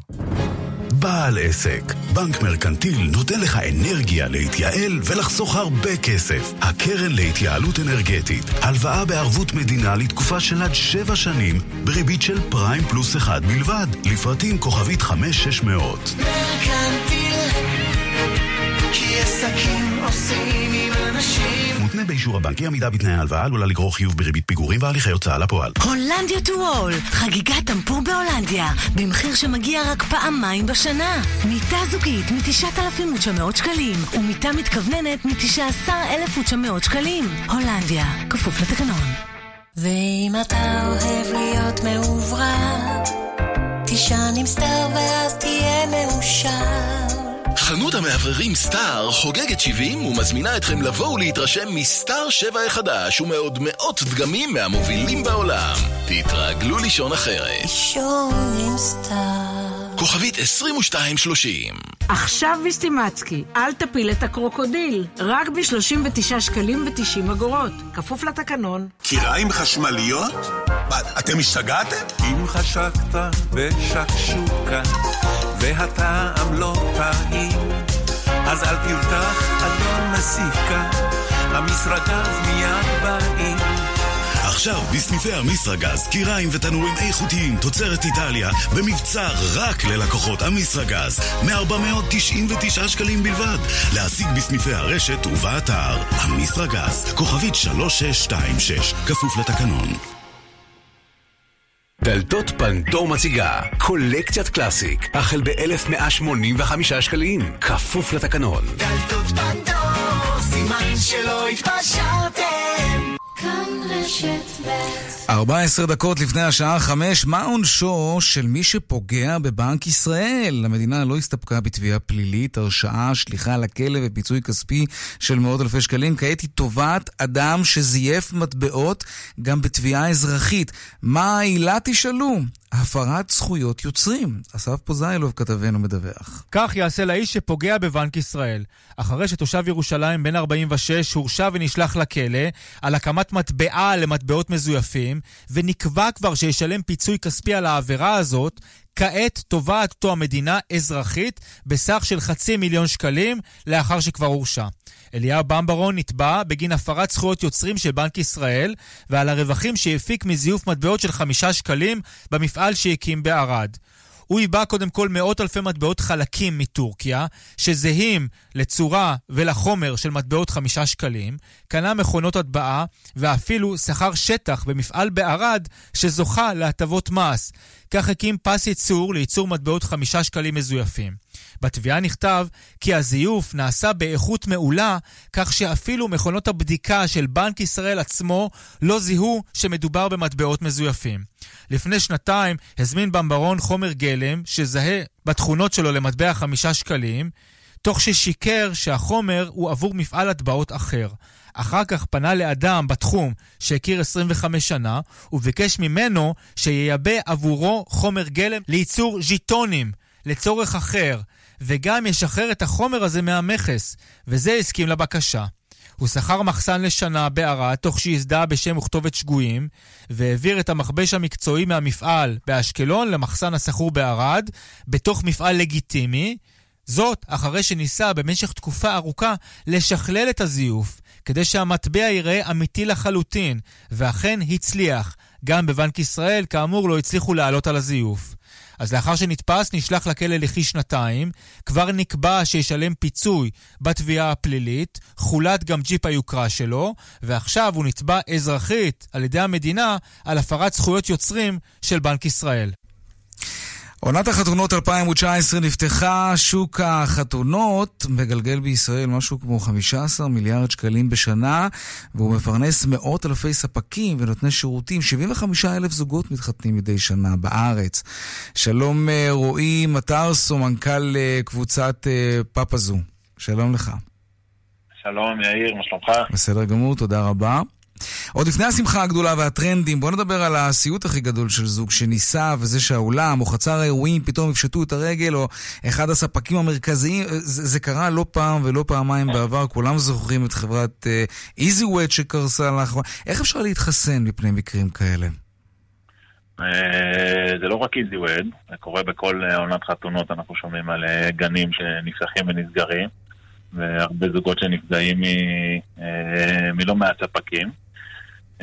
בעל עסק. בנק מרקנטיל נותן לך אנרגיה להתייעל ולחסוך הרבה כסף. הקרן להתייעלות אנרגטית. הלוואה בערבות מדינה לתקופה של עד שבע שנים, בריבית של פריים פלוס אחד בלבד. לפרטים כוכבית 5600. מרקנטיל, כי עסקים עושים עם אנשים מותנה באישור הבנק. אי עמידה בתנאי ההלוואה עלולה לגרור חיוב בריבית פיגורים והליכי הוצאה לפועל. הולנדיה טו וול, חגיגת טמפור בהולנדיה, במחיר שמגיע רק פעמיים בשנה. מיטה זוגית מ-9,900 שקלים, ומיטה מתכווננת מ-19,900 שקלים. הולנדיה, כפוף לתקנון. ואם אתה אוהב להיות מעוברת, תישן עם סטאר ואז תהיה מאושר. חנות המאווררים סטאר חוגגת 70 ומזמינה אתכם לבוא ולהתרשם מסטאר 7 החדש ומעוד מאות דגמים מהמובילים בעולם. תתרגלו לישון אחרת. לישון עם סטאר. כוכבית 2230 עכשיו ביסטימצקי, אל תפיל את הקרוקודיל, רק ב-39 שקלים ו-90 אגורות, כפוף לתקנון. קיריים חשמליות? מה, אתם השתגעתם? אם חשקת בשקשוקה והטעם לא טעים, אז אל תרתח, אדון מסיקה, המסרגז מיד באים. עכשיו בסניפי המסרגז, קיריים ותנורים איכותיים, תוצרת איטליה, במבצע רק ללקוחות המסרגז, מ-499 שקלים בלבד. להשיג בסניפי הרשת ובאתר. המסרגז, כוכבית 3626, כפוף לתקנון. דלתות פנדור מציגה קולקציית קלאסיק, החל ב-1185 שקלים, כפוף לתקנון. דלתות פנדור, סימן שלא התפשרתם. כאן רשת ב' 14 דקות לפני השעה 5, מה עונשו של מי שפוגע בבנק ישראל? המדינה לא הסתפקה בתביעה פלילית, הרשעה, שליחה לכלא ופיצוי כספי של מאות אלפי שקלים. כעת היא תובעת אדם שזייף מטבעות גם בתביעה אזרחית. מה העילה תשאלו? הפרת זכויות יוצרים. אסף פוזיילוב כתבנו מדווח. כך יעשה לאיש שפוגע בבנק ישראל. אחרי שתושב ירושלים בן 46 הורשע ונשלח לכלא על הקמת מטבעה למטבעות מזויפים, ונקבע כבר שישלם פיצוי כספי על העבירה הזאת, כעת תובעת אותו המדינה אזרחית בסך של חצי מיליון שקלים לאחר שכבר הורשע. אליהו במברון נתבע בגין הפרת זכויות יוצרים של בנק ישראל ועל הרווחים שהפיק מזיוף מטבעות של חמישה שקלים במפעל שהקים בערד. הוא ייבא קודם כל מאות אלפי מטבעות חלקים מטורקיה, שזהים לצורה ולחומר של מטבעות חמישה שקלים, קנה מכונות הטבעה, ואפילו שכר שטח במפעל בערד שזוכה להטבות מס. כך הקים פס ייצור לייצור מטבעות חמישה שקלים מזויפים. בתביעה נכתב כי הזיוף נעשה באיכות מעולה, כך שאפילו מכונות הבדיקה של בנק ישראל עצמו לא זיהו שמדובר במטבעות מזויפים. לפני שנתיים הזמין במברון חומר גלם שזהה בתכונות שלו למטבע חמישה שקלים, תוך ששיקר שהחומר הוא עבור מפעל הטבעות אחר. אחר כך פנה לאדם בתחום שהכיר 25 שנה, וביקש ממנו שייבא עבורו חומר גלם לייצור ז'יטונים לצורך אחר, וגם ישחרר את החומר הזה מהמכס, וזה הסכים לבקשה. הוא שכר מחסן לשנה בערד, תוך שהזדהה בשם וכתובת שגויים, והעביר את המכבש המקצועי מהמפעל באשקלון למחסן השכור בערד, בתוך מפעל לגיטימי. זאת אחרי שניסה במשך תקופה ארוכה לשכלל את הזיוף, כדי שהמטבע ייראה אמיתי לחלוטין, ואכן הצליח. גם בבנק ישראל, כאמור, לא הצליחו לעלות על הזיוף. אז לאחר שנתפס, נשלח לכלא לכי שנתיים, כבר נקבע שישלם פיצוי בתביעה הפלילית, חולט גם ג'יפ היוקרה שלו, ועכשיו הוא נתבע אזרחית על ידי המדינה על הפרת זכויות יוצרים של בנק ישראל. עונת החתונות 2019 נפתחה, שוק החתונות מגלגל בישראל משהו כמו 15 מיליארד שקלים בשנה, והוא מפרנס מאות אלפי ספקים ונותני שירותים. 75 אלף זוגות מתחתנים מדי שנה בארץ. שלום אה, רועי מטרסו, מנכ"ל אה, קבוצת אה, פאפזו. שלום לך. שלום יאיר, מה שלומך? בסדר גמור, תודה רבה. עוד לפני השמחה הגדולה והטרנדים, בוא נדבר על הסיוט הכי גדול של זוג שניסה, וזה שהאולם או חצר האירועים פתאום יפשטו את הרגל, או אחד הספקים המרכזיים, זה, זה קרה לא פעם ולא פעמיים בעבר, כולם זוכרים את חברת איזי uh, וואט שקרסה לאחרונה. איך אפשר להתחסן מפני מקרים כאלה? Uh, זה לא רק איזי וואט, זה קורה בכל עונת חתונות, אנחנו שומעים על uh, גנים שנפתחים ונסגרים. והרבה זוגות שנפגעים מלא מעט ספקים.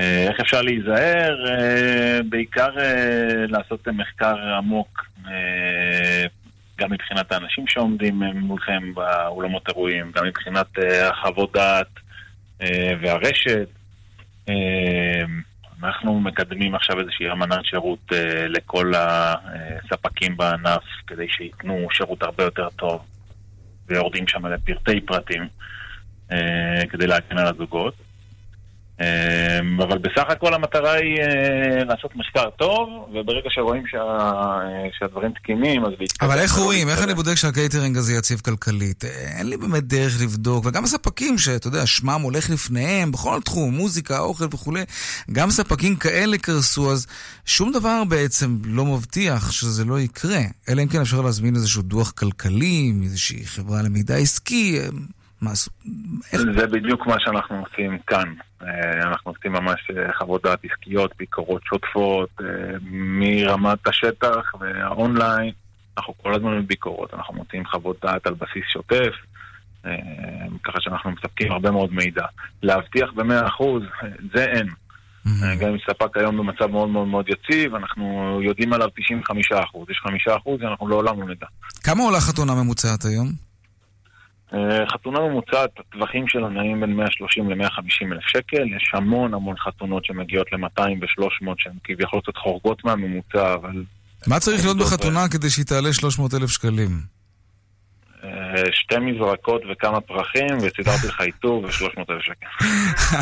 אה, איך אפשר להיזהר? אה, בעיקר אה, לעשות מחקר עמוק, גם מבחינת האנשים שעומדים מולכם באולמות אירועים, גם מבחינת החוות דעת והרשת. אנחנו מקדמים עכשיו איזושהי אמנת שירות לכל הספקים בענף כדי שייתנו שירות הרבה יותר טוב ויורדים שם לפרטי פרטים כדי להגן על הזוגות. אמ, אבל בסך הכל המטרה היא אה, לעשות מחקר טוב, וברגע שרואים שה... אה, שהדברים תקינים, אז. אבל איך רואים? איך אני בודק שהקייטרינג הזה יציב כלכלית? אין לי באמת דרך לבדוק, וגם הספקים שאתה יודע, שמם הולך לפניהם בכל תחום, מוזיקה, אוכל וכולי, גם ספקים כאלה קרסו, אז שום דבר בעצם לא מבטיח שזה לא יקרה. אלא אם כן אפשר להזמין איזשהו דוח כלכלי מאיזושהי חברה למידע עסקי. מה, איך... זה בדיוק מה שאנחנו עושים כאן. אה, אנחנו עושים ממש אה, חוות דעת עסקיות, ביקורות שוטפות, אה, מרמת השטח והאונליין. אנחנו כל הזמן בביקורות, אנחנו מוצאים חוות דעת על בסיס שוטף, ככה שאנחנו מספקים הרבה מאוד מידע. להבטיח במאה אחוז, זה אין. גם אם ספק היום במצב מאוד מאוד מאוד יציב, אנחנו יודעים עליו 95 אחוז. יש 5 אחוז, אנחנו לעולם לא נדע. כמה עולה חתונה ממוצעת היום? אה, חתונה ממוצעת, הטווחים שלה נעים בין 130 ל-150 אלף שקל. יש המון המון חתונות שמגיעות ל-200 ו-300 שהן כביכול קצת חורגות מהממוצע, אבל... מה צריך להיות בחתונה כדי שהיא תעלה 300 אלף שקלים? אה, שתי מזרקות וכמה פרחים, וסידרתי לך עיטור ו-300 אלף שקל.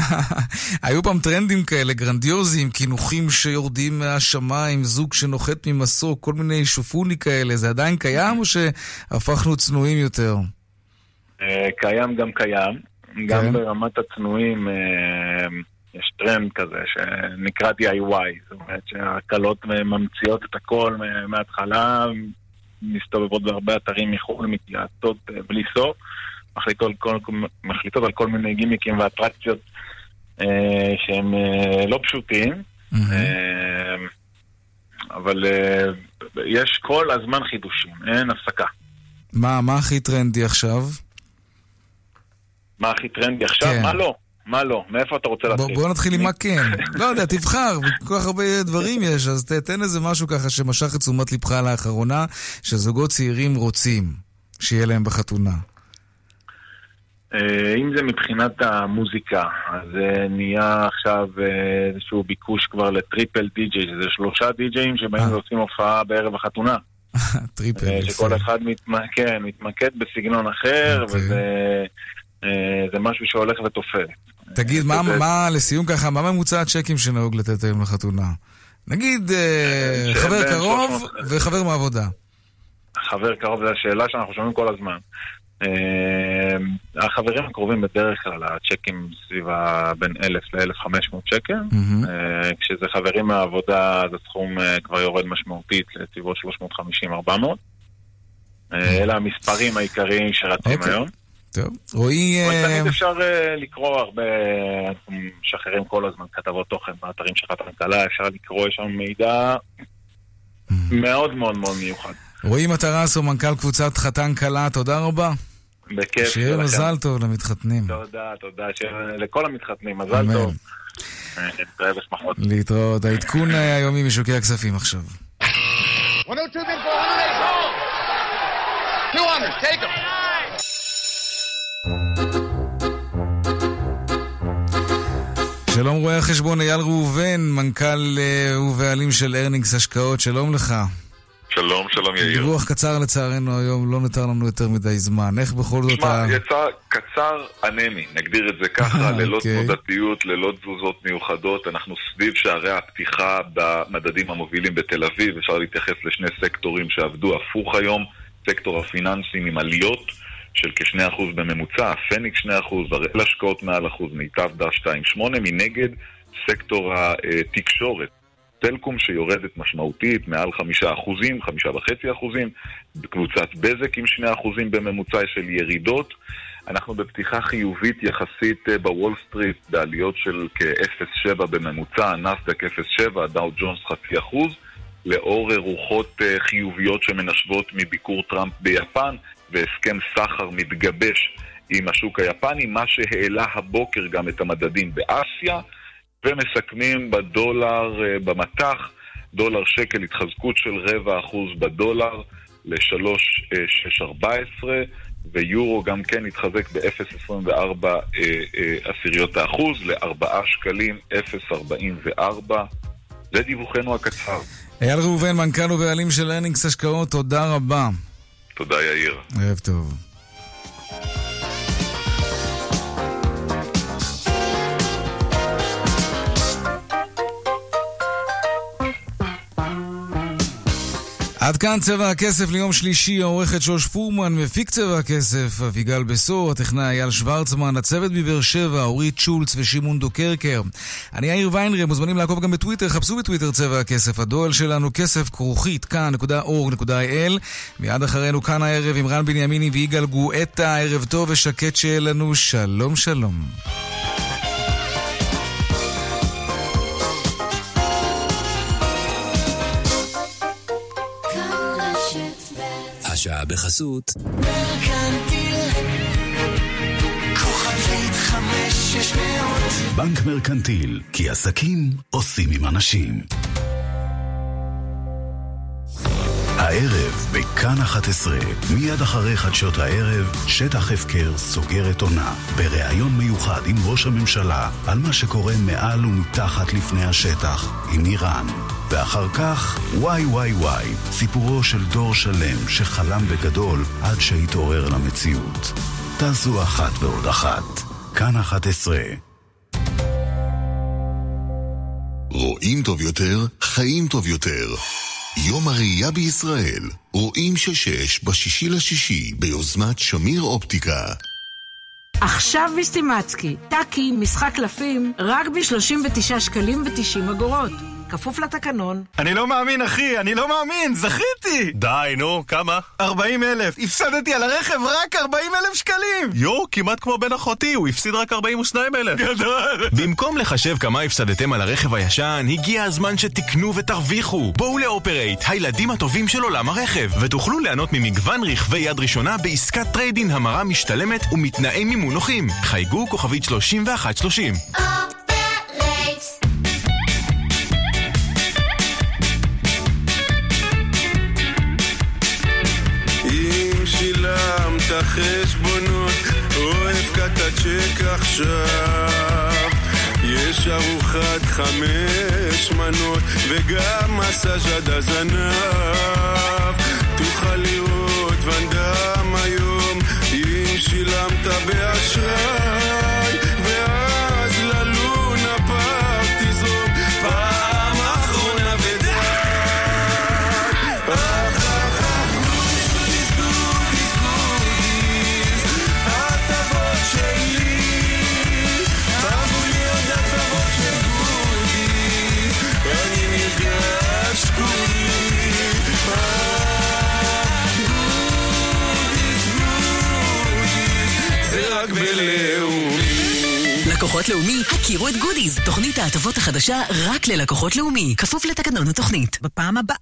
היו פעם טרנדים כאלה, גרנדיוזיים, קינוחים שיורדים מהשמיים, זוג שנוחת ממסוק, כל מיני שופוני כאלה. זה עדיין קיים או שהפכנו צנועים יותר? אה, קיים גם קיים. גם כן. ברמת הצנועים אה, יש טרנד כזה שנקרא DIY, זאת אומרת שהכלות ממציאות את הכל מההתחלה, מסתובבות בהרבה אתרים מחו"ל, מתייעצות אה, בלי סוף, מחליטות כל, מחליטות על כל מיני גימיקים ואטרקציות אה, שהם אה, לא פשוטים, mm-hmm. אה, אבל אה, יש כל הזמן חידושים, אין הפסקה. מה, מה הכי טרנדי עכשיו? מה הכי טרנדי עכשיו? כן. מה לא? מה לא? מאיפה אתה רוצה להתחיל? בוא נתחיל עם מה כן. לא יודע, תבחר, כל כך הרבה דברים יש, אז תתן איזה משהו ככה שמשך את תשומת לבך לאחרונה, שזוגות צעירים רוצים שיהיה להם בחתונה. אה, אם זה מבחינת המוזיקה, אז נהיה עכשיו אה, איזשהו ביקוש כבר ל triple DJ, שזה שלושה די-ג'יים שבאים אה. ועושים הופעה בערב החתונה. Triple, יפה. שכל אחד כן, מתמקד בסגנון אחר, אוקיי. וזה... אה, זה משהו שהולך ותופס. תגיד, מה, מה, לסיום ככה, מה ממוצע הצ'קים שנהוג לתת היום לחתונה? נגיד אה, חבר קרוב וחבר מעבודה. חבר קרוב זה השאלה שאנחנו שומעים כל הזמן. החברים הקרובים בדרך כלל, הצ'קים סביב ה... בין 1,000 ל-1,500 שקל. כשזה חברים מהעבודה, אז הסכום כבר יורד משמעותית לסביבות 350-400. אלה המספרים העיקריים שרצים okay. היום. טוב, רועי... תמיד אפשר לקרוא הרבה, אנחנו משחררים כל הזמן כתבות תוכן באתרים של חתן כלה, אפשר לקרוא, יש שם מידע מאוד מאוד מאוד מיוחד. רועי מטרסו, מנכ"ל קבוצת חתן כלה, תודה רבה. בכיף. שיהיה מזל טוב למתחתנים. תודה, תודה. לכל המתחתנים, מזל טוב. בשמחות. להתראות. העדכון היומי משוקי הכספים עכשיו. 200, take them. שלום רואה החשבון אייל ראובן, מנכ"ל ובעלים של ארנינגס השקעות, שלום לך. שלום, שלום יאיר. דיווח קצר לצערנו היום, לא נותר לנו יותר מדי זמן. איך בכל זאת ה... שמע, יצא קצר אנמי, נגדיר את זה ככה, ללא תנודתיות, ללא תזוזות מיוחדות. אנחנו סביב שערי הפתיחה במדדים המובילים בתל אביב, אפשר להתייחס לשני סקטורים שעבדו הפוך היום, סקטור הפיננסים עם עליות. של כ-2% בממוצע, הפניקס 2%, הראל השקעות מעל אחוז, מיטב דש 2.8, מנגד סקטור התקשורת. סלקום שיורדת משמעותית, מעל 5%, 5.5%, קבוצת בזק עם 2% בממוצע של ירידות. אנחנו בפתיחה חיובית יחסית בוול סטריט, בעליות של כ-0.7 בממוצע, נאסד"ק 0.7, דאו ג'ונס חצי אחוז, לאור רוחות חיוביות שמנשבות מביקור טראמפ ביפן, והסכם סחר מתגבש עם השוק היפני, מה שהעלה הבוקר גם את המדדים באסיה, ומסכמים בדולר במטח, דולר שקל התחזקות של רבע אחוז בדולר ל-3.614, ויורו גם כן התחזק ב-0.24 עשיריות האחוז ל-4 שקלים 0.44. זה דיווחנו הקצר. אייל ראובן, מנכ"ל ובעלים של ארנינגס השקעות, תודה רבה. תודה יאיר. ערב טוב. עד כאן צבע הכסף ליום שלישי, העורכת שוש פורמן, מפיק צבע הכסף, אביגל בסור, הטכנאי אייל שוורצמן, הצוות בבאר שבע, אורית שולץ ושמעון דוקרקר. אני יאיר ויינרי, מוזמנים לעקוב גם בטוויטר, חפשו בטוויטר צבע הכסף. הדואל שלנו כסף כרוכית כאן.org.il. מיד אחרינו כאן הערב עם רן בנימיני ויגאל גואטה, ערב טוב ושקט שיהיה לנו, שלום שלום. בחסות בנק מרקנטיל, כי עסקים עושים עם אנשים. הערב בכאן 11, מיד אחרי חדשות הערב, שטח הפקר סוגר את עונה. בריאיון מיוחד עם ראש הממשלה על מה שקורה מעל ומתחת לפני השטח, עם איראן. ואחר כך, וואי וואי וואי, סיפורו של דור שלם שחלם בגדול עד שהתעורר למציאות. תעשו אחת ועוד אחת. כאן 11. רואים טוב יותר, חיים טוב יותר. יום הראייה בישראל, רואים ששש בשישי לשישי ביוזמת שמיר אופטיקה. עכשיו ביסטימצקי, טאקי, משחק קלפים, רק ב-39 שקלים ו-90 אגורות. כפוף לתקנון. אני לא מאמין, אחי, אני לא מאמין, זכיתי! די, נו, כמה? 40 אלף. הפסדתי על הרכב רק 40 אלף שקלים! יו, כמעט כמו בן אחותי, הוא הפסיד רק 42 אלף. גדול! במקום לחשב כמה הפסדתם על הרכב הישן, הגיע הזמן שתקנו ותרוויחו. בואו לאופרייט, הילדים הטובים של עולם הרכב, ותוכלו ליהנות ממגוון רכבי יד ראשונה בעסקת trade-in המרה משתלמת ומתנאי מימון נוחים. חייגו כוכבית 3130. החשבונות. או הפקדת צ'ק עכשיו. יש ארוחת חמש מנות וגם מסאז' עד הזנב. תוכל לראות ואנדם היום אם שילמת באשראי לקוחות לאומי, הכירו את גודיז, תוכנית ההטבות החדשה רק ללקוחות לאומי, כפוף לתקנון התוכנית. בפעם הבאה,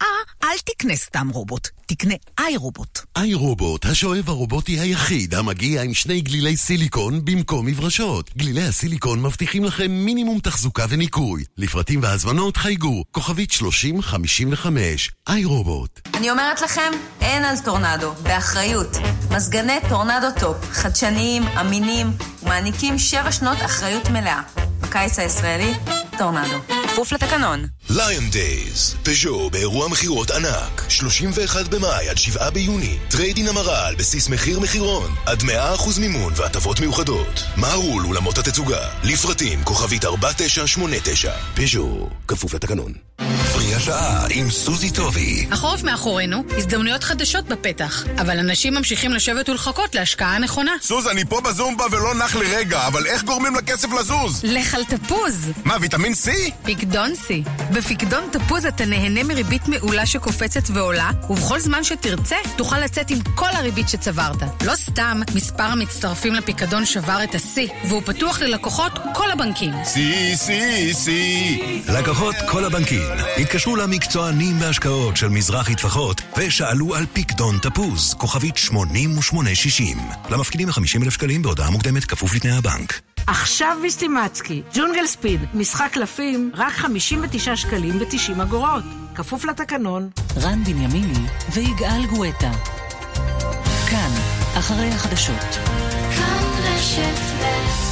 אל תקנה סתם רובוט, תקנה iRobot. iRobot, השואב הרובוטי היחיד המגיע עם שני גלילי סיליקון במקום מברשות. גלילי הסיליקון מבטיחים לכם מינימום תחזוקה וניקוי. לפרטים והזמנות חייגו, כוכבית 3055, iRobot. אני אומרת לכם, אין על טורנדו, באחריות. מזגני טורנדו טופ, חדשניים, אמינים, ומעניקים שבע שנות אחריות מלאה. בקיץ הישראלי, טורנדו. כפוף לתקנון. Lion Days, פז'ו באירוע מכירות ענק, 31 במאי עד 7 ביוני, trade-in המרה על בסיס מחיר מחירון, עד 100% מימון והטבות מיוחדות. מהרו לאולמות התצוגה, לפרטים כוכבית 4989, פז'ו, כפוף לתקנון. פרי השעה עם סוזי טובי. החורף מאחורינו, הזדמנויות חדשות בפתח, אבל אנשים ממשיכים לשבת ולחכות להשקעה הנכונה. סוז, אני פה בזומבה ולא נח לרגע, אבל איך גורמים לכסף לזוז? לך על תפוז. מה, ויטמין C? פיקדון C. בפיקדון תפוז אתה נהנה מריבית מעולה שקופצת ועולה, ובכל זמן שתרצה, תוכל לצאת עם כל הריבית שצברת. לא סתם, מספר המצטרפים לפיקדון שבר את השיא, והוא פתוח ללקוחות כל הבנקים. C, C, C. לקוחות כל הבנקים התקשרו למקצוענים בהשקעות של מזרחי טפחות ושאלו על פיקדון תפוז, כוכבית 8860. למפקידים ה-50,000 שקלים בהודעה מוקדמת כפוף לתנאי הבנק. עכשיו ויסטימצקי, ג'ונגל ספיד, משחק קלפים, רק 59 שקלים ו-90 אגורות. כפוף לתקנון. רן בנימיני ויגאל גואטה. כאן, אחרי החדשות. כאן רשת ב'